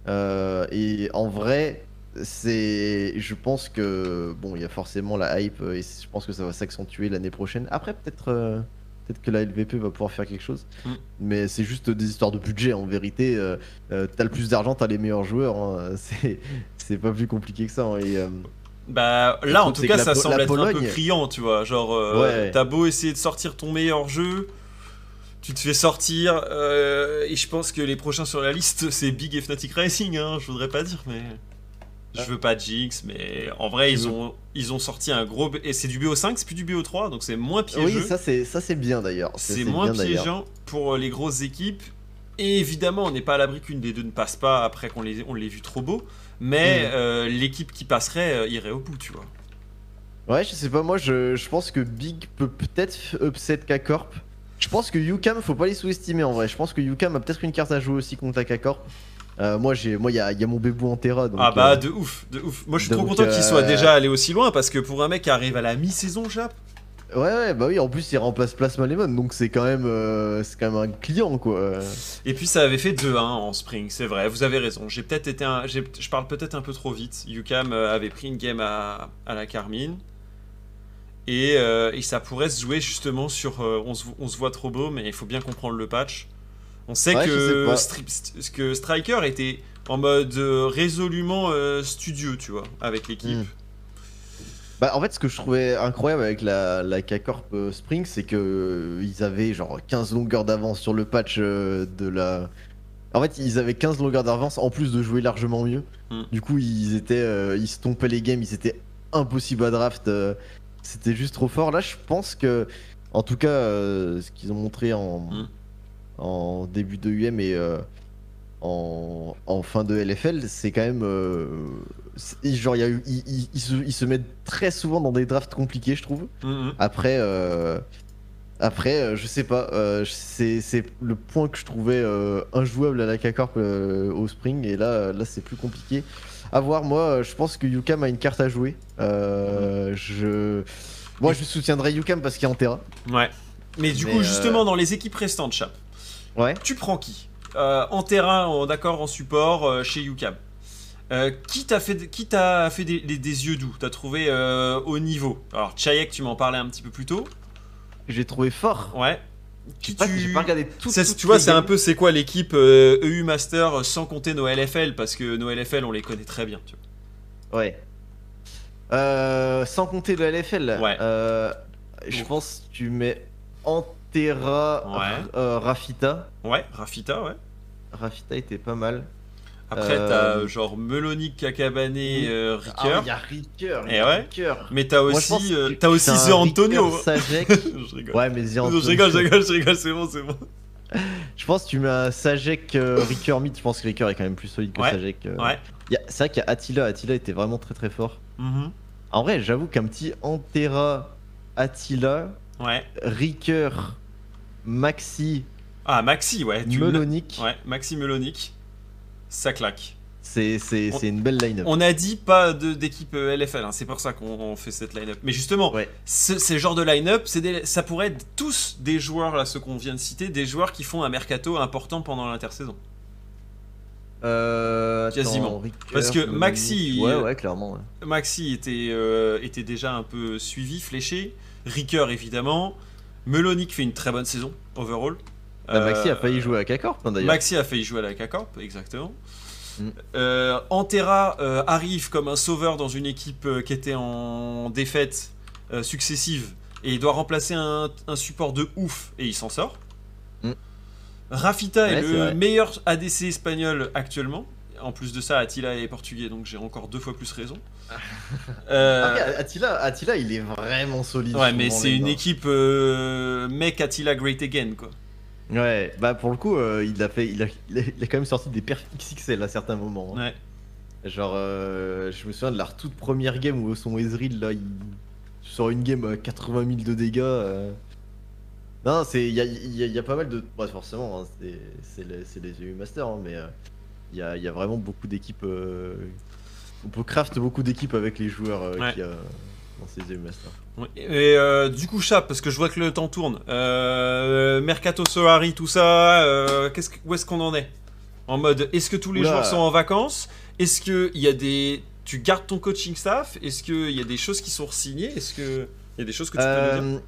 Euh, et en vrai, c'est, je pense que bon, il y a forcément la hype euh, et je pense que ça va s'accentuer l'année prochaine. Après peut-être. euh, Peut-être que la LVP va pouvoir faire quelque chose, Mm. mais c'est juste des histoires de budget. En vérité, euh, euh, t'as le plus d'argent, t'as les meilleurs joueurs. hein. C'est, c'est pas plus compliqué que ça. hein. Et, euh, Bah là en tout cas ça semble être un peu criant tu vois genre euh, Ouais. t'as beau essayer de sortir ton meilleur jeu tu te fais sortir euh, et je pense que les prochains sur la liste c'est Big et Fnatic Racing hein, je voudrais pas dire mais je veux pas jinx mais en vrai ils ont ils ont sorti un gros et c'est du BO5 c'est plus du BO3 donc c'est moins piégeux Oui, ça c'est ça c'est bien d'ailleurs. C'est moins bien, piégeant pour euh, les grosses équipes. Et évidemment, on n'est pas à l'abri qu'une des deux ne passe pas après qu'on les, on vu trop beau. Mais Mhm. euh, l'équipe qui passerait euh, irait au bout, tu vois. Ouais, je sais pas, moi je, je pense que Big peut peut-être upset K-Corp. Je pense que Yukam, faut pas les sous-estimer en vrai. Je pense que Yukam a peut-être une carte à jouer aussi contre la K-Corp. Euh, moi, j'ai, moi, il y a, il y a mon bébou en Terra. Donc, ah bah euh, de ouf, de ouf. Moi je suis donc, trop content qu'il soit déjà allé aussi loin parce que pour un mec qui arrive à la mi-saison, Jap. Ouais, ouais, bah oui. En plus, il remplace Plasma Lemon, donc c'est quand même, euh, c'est quand même un client quoi. Et puis ça avait fait 2-1 en spring, c'est vrai, vous avez raison. J'ai peut-être été un. Je parle peut-être un peu trop vite. Yukam euh, avait pris une game à, à la Carmine. Et, euh, et ça pourrait se jouer justement sur. euh, on, se, on se voit trop beau, mais il faut bien comprendre le patch. On sait Ouais, que. Stri- Striker était en mode résolument studieux, tu vois, avec l'équipe. Mm. Bah, en fait, ce que je trouvais incroyable avec la, la K-Corp euh, Spring, c'est que euh, ils avaient genre 15 longueurs d'avance sur le patch euh, de la. En fait, ils avaient 15 longueurs d'avance en plus de jouer largement mieux. Mm. Du coup, ils étaient, ils se tompaient les games, ils étaient impossibles à draft. C'était juste trop fort. Là, je pense que, en tout cas, ce qu'ils ont montré en, Mm. en début de UM et en, en fin de LFL, c'est quand même. Genre, il y a eu, ils, ils- ils se, ils se mettent très souvent dans des drafts compliqués, je trouve. Mhm. Après, euh, après, euh, je sais pas. euh, c'est le point que je trouvais euh, injouable à la K-Corp au Spring, et là, là, c'est plus compliqué. À voir, moi, je pense que Yukam a une carte à jouer. Je, moi, je soutiendrai Yukam parce qu'il est en terrain. Ouais. Mais du Mais, coup, justement, dans les équipes restantes, Chap, Ouais. tu prends qui? En terrain, en- d'accord, en support, chez UCAM. Euh, qui t'a fait, qui t'a fait des, des- des yeux doux? T'as trouvé euh, au niveau? Alors, Chayek, tu m'en parlais un petit peu plus tôt. J'ai trouvé fort. Ouais. Qui pas, tu- j'ai pas regardé tout. Ça, toutes tu vois, c'est un peu c'est quoi l'équipe euh, EU Master euh, sans compter nos LFL parce que nos LFL on les connaît très bien. Tu vois. Ouais. Euh, sans compter le LFL. Ouais. euh, je pense que tu mets Antera, Ouais. Rafita. Ouais, Rafita, ouais. Rafita était pas mal. Après, Euh, t'as euh, genre Melonic, Kakabane, euh, Ah, Ricker. il y a ouais. Ricker. Mais t'as Moi, aussi, euh, aussi The Antonio. Je rigole. ouais, mais The Non, Antonio. je rigole, je rigole, je rigole, c'est bon, c'est bon. Je pense que tu mets un Sajek euh, Ricker mid. Je pense que Ricker est quand même plus solide que Ouais. Sajek. euh. Ouais. C'est vrai qu'il y a Attila. Attila était vraiment très très fort. Mhm. En vrai, j'avoue qu'un petit Antera, Attila, Ouais. Ricker, Maxi, Ah, Maxi, ouais. Melonic, Ouais, Maxi Melonic. Ça claque. c'est une belle line-up. On a dit pas d'équipe euh, LFL, hein, c'est pour ça qu'on on fait cette line-up. Mais justement, Ouais. ce, ces genres de line-up, ça pourrait être tous des joueurs, là, ceux qu'on vient de citer, des joueurs qui font un mercato important pendant l'intersaison. Euh, attends, Quasiment. Parce que. Maxi, Ouais, euh, ouais, clairement. ouais. Maxi était, euh, était déjà un peu suivi, fléché. Ricker, évidemment. Melonic fait une très bonne saison, overall. Bah, Maxi a Euh, failli jouer à K-Corp hein, d'ailleurs. Maxi a failli jouer à la K-Corp, exactement. Mm. Euh, Antera euh, arrive comme un sauveur dans une équipe euh, qui était en défaite successive et il doit remplacer un, un support de ouf et il s'en sort. Mm. Rafita est le vrai. meilleur ADC espagnol actuellement. En plus de ça, Attila est portugais, donc j'ai encore deux fois plus raison. Après, Attila, Attila, il est vraiment solide. ouais, mais c'est une équipe mec Attila Great Again, quoi. Ouais, bah pour le coup, euh, il, a fait, il, a, il a- quand même sorti des perfs XXL à certains moments. hein. Ouais. Genre, euh, je me souviens de la toute première game où son Ezreal, là, il sort une game à 80 000 de dégâts. euh. Non, c'est, il y a, il y a- il y a pas mal de. Ouais, forcément, hein, c'est, c'est les, c'est les EU Masters, hein, mais euh, il y, a, il y a vraiment beaucoup d'équipes. euh, On peut craft beaucoup d'équipes avec les joueurs euh, Ouais. a dans ces EU Masters. Ouais, Et euh, du coup, Chap, parce que je vois que le temps tourne. Euh, Mercato Solari, tout ça, euh, qu'est-ce que- où est-ce qu'on en est? En mode, est-ce que tous les joueurs sont en vacances? Est-ce que il y a des, tu gardes ton coaching staff? Est-ce qu'il y a des choses qui sont signées Est-ce que il y a des choses que tu peux nous dire?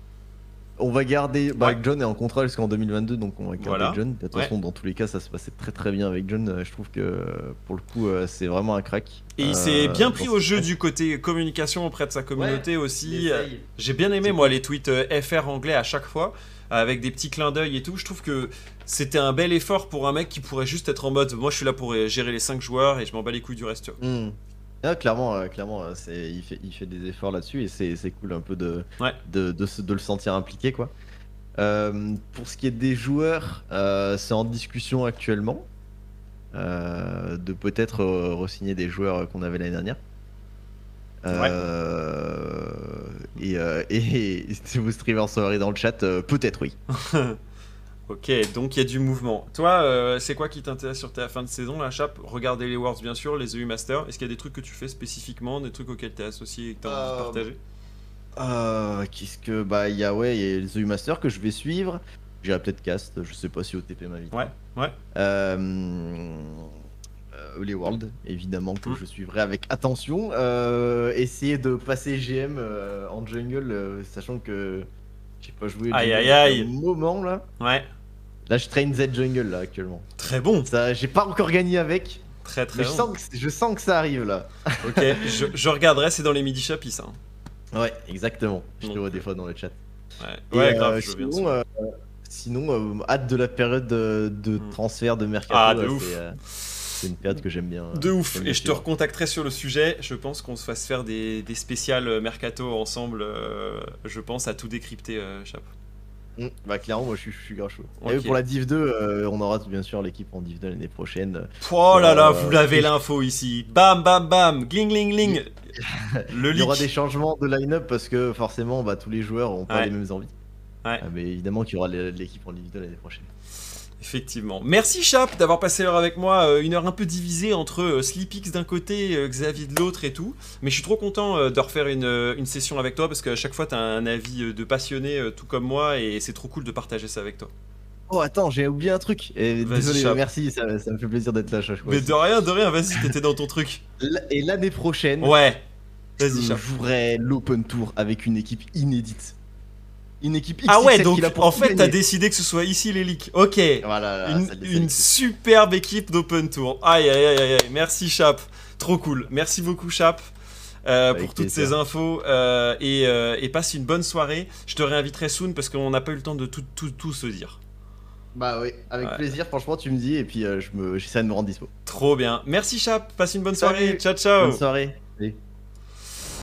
On va garder. Bah, Ouais. John est en contrat jusqu'en 2022, donc on va garder Voilà. John. De toute Ouais. façon, dans tous les cas, ça se passait très très bien avec John. Euh, Je trouve que pour le coup, euh, c'est vraiment un crack. Et il Euh, s'est bien pris au jeu du côté communication auprès de sa communauté aussi. J'ai bien aimé moi les tweets euh, FR anglais à chaque fois avec des petits clins d'œil et tout. Je trouve que c'était un bel effort pour un mec qui pourrait juste être en mode moi je suis là pour euh, gérer les 5 joueurs et je m'en bats les couilles du reste. tu vois. Hmm. Ah, clairement, euh, clairement, euh, c'est, il, fait, il fait des efforts là-dessus et c'est, c'est cool un peu de, Ouais. de, de, se- de le sentir impliqué. quoi. Euh, pour ce qui est des joueurs, euh, c'est en discussion actuellement euh, de peut-être euh, re-signer des joueurs qu'on avait l'année dernière. Euh, et, euh, si vos streamers sont dans le chat, euh, peut-être oui. Ok, donc il y a du mouvement. Toi, euh, c'est quoi qui t'intéresse sur ta fin de saison, la chape? Regarder les Worlds, bien sûr, les EU Masters. Est-ce qu'il y a des trucs que tu fais spécifiquement, des trucs auxquels tu es associé et que tu as envie de Euh, partager? Euh, qu'est-ce que bah il y a ouais il y a les EU Master que je vais suivre. J'ai peut-être cast, je sais pas si OTP m'invite. Ouais, ouais. Euh, les Worlds évidemment que Mm. je suivrai avec attention. Essayer de passer GM en jungle, sachant que j'ai pas joué Aïe, moment là. Ouais, Là je train Z jungle là actuellement. très bon. Ça j'ai pas encore gagné avec, Très très mais je bon. sens que je sens que ça arrive là. Ok, je, je regarderai, c'est dans les midi chapis ça. hein. Ouais exactement. Je te Donc, vois des fois dans le chat. Ouais, euh, grave, je bien euh, sinon, euh, hâte de la période de, de Mm. transfert de mercato. Ah, de là, ouf. c'est, euh, une période que j'aime bien. euh, De ouf, et je te recontacterai sur le sujet. Je pense qu'on se fasse faire des, des spéciales euh, mercato ensemble. euh, je pense à tout décrypter, euh, Mm, Bah clairement, moi je suis, je suis grave chaud. Et pour la Div 2, euh, on aura bien sûr l'équipe en Div 2 l'année prochaine. Oh là là, Euh, vous l'avez l'info ici. Bam bam bam, gling gling gling. Le Il y aura des changements de line-up parce que forcément, bah, tous les joueurs ont pas Ouais. les mêmes envies. Ouais. Ah, mais évidemment qu'il y aura l'é- l'équipe en Div 2 l'année prochaine. Effectivement. Merci Chap d'avoir passé l'heure avec moi. euh, Une heure un peu divisée entre euh, Sleepix d'un côté, euh, Xavier de l'autre et tout. Mais je suis trop content de refaire une, une session avec toi parce qu'à chaque fois t'as un avis de passionné tout comme moi et c'est trop cool de partager ça avec toi. Oh attends, j'ai oublié un truc. Et désolé, Chap. merci, ça, ça me fait plaisir d'être là. Chaque fois Mais aussi. de rien, de rien, vas-y, t'étais dans ton truc. Et l'année prochaine, Ouais. Je jouerai l'Open Tour avec une équipe inédite. Une équipe Ah ouais, XXL donc en fait t'as décidé que ce soit ici les leaks. Ok. Voilà, là, une, superbe équipe d'Open Tour. Aïe aïe aïe aïe. Merci Chap. Trop cool. Merci beaucoup Chap. euh, pour toutes ces infos euh, et, euh, et passe une bonne soirée. Je te réinviterai soon parce qu'on n'a pas eu le temps de tout, tout, tout se dire. Bah oui, avec Ouais. plaisir, franchement, tu me dis, et puis euh, je me... j'essaie de me rendre dispo. Trop bien. Merci Chap, passe une bonne Salut. soirée. Ciao ciao. Bonne soirée. Salut.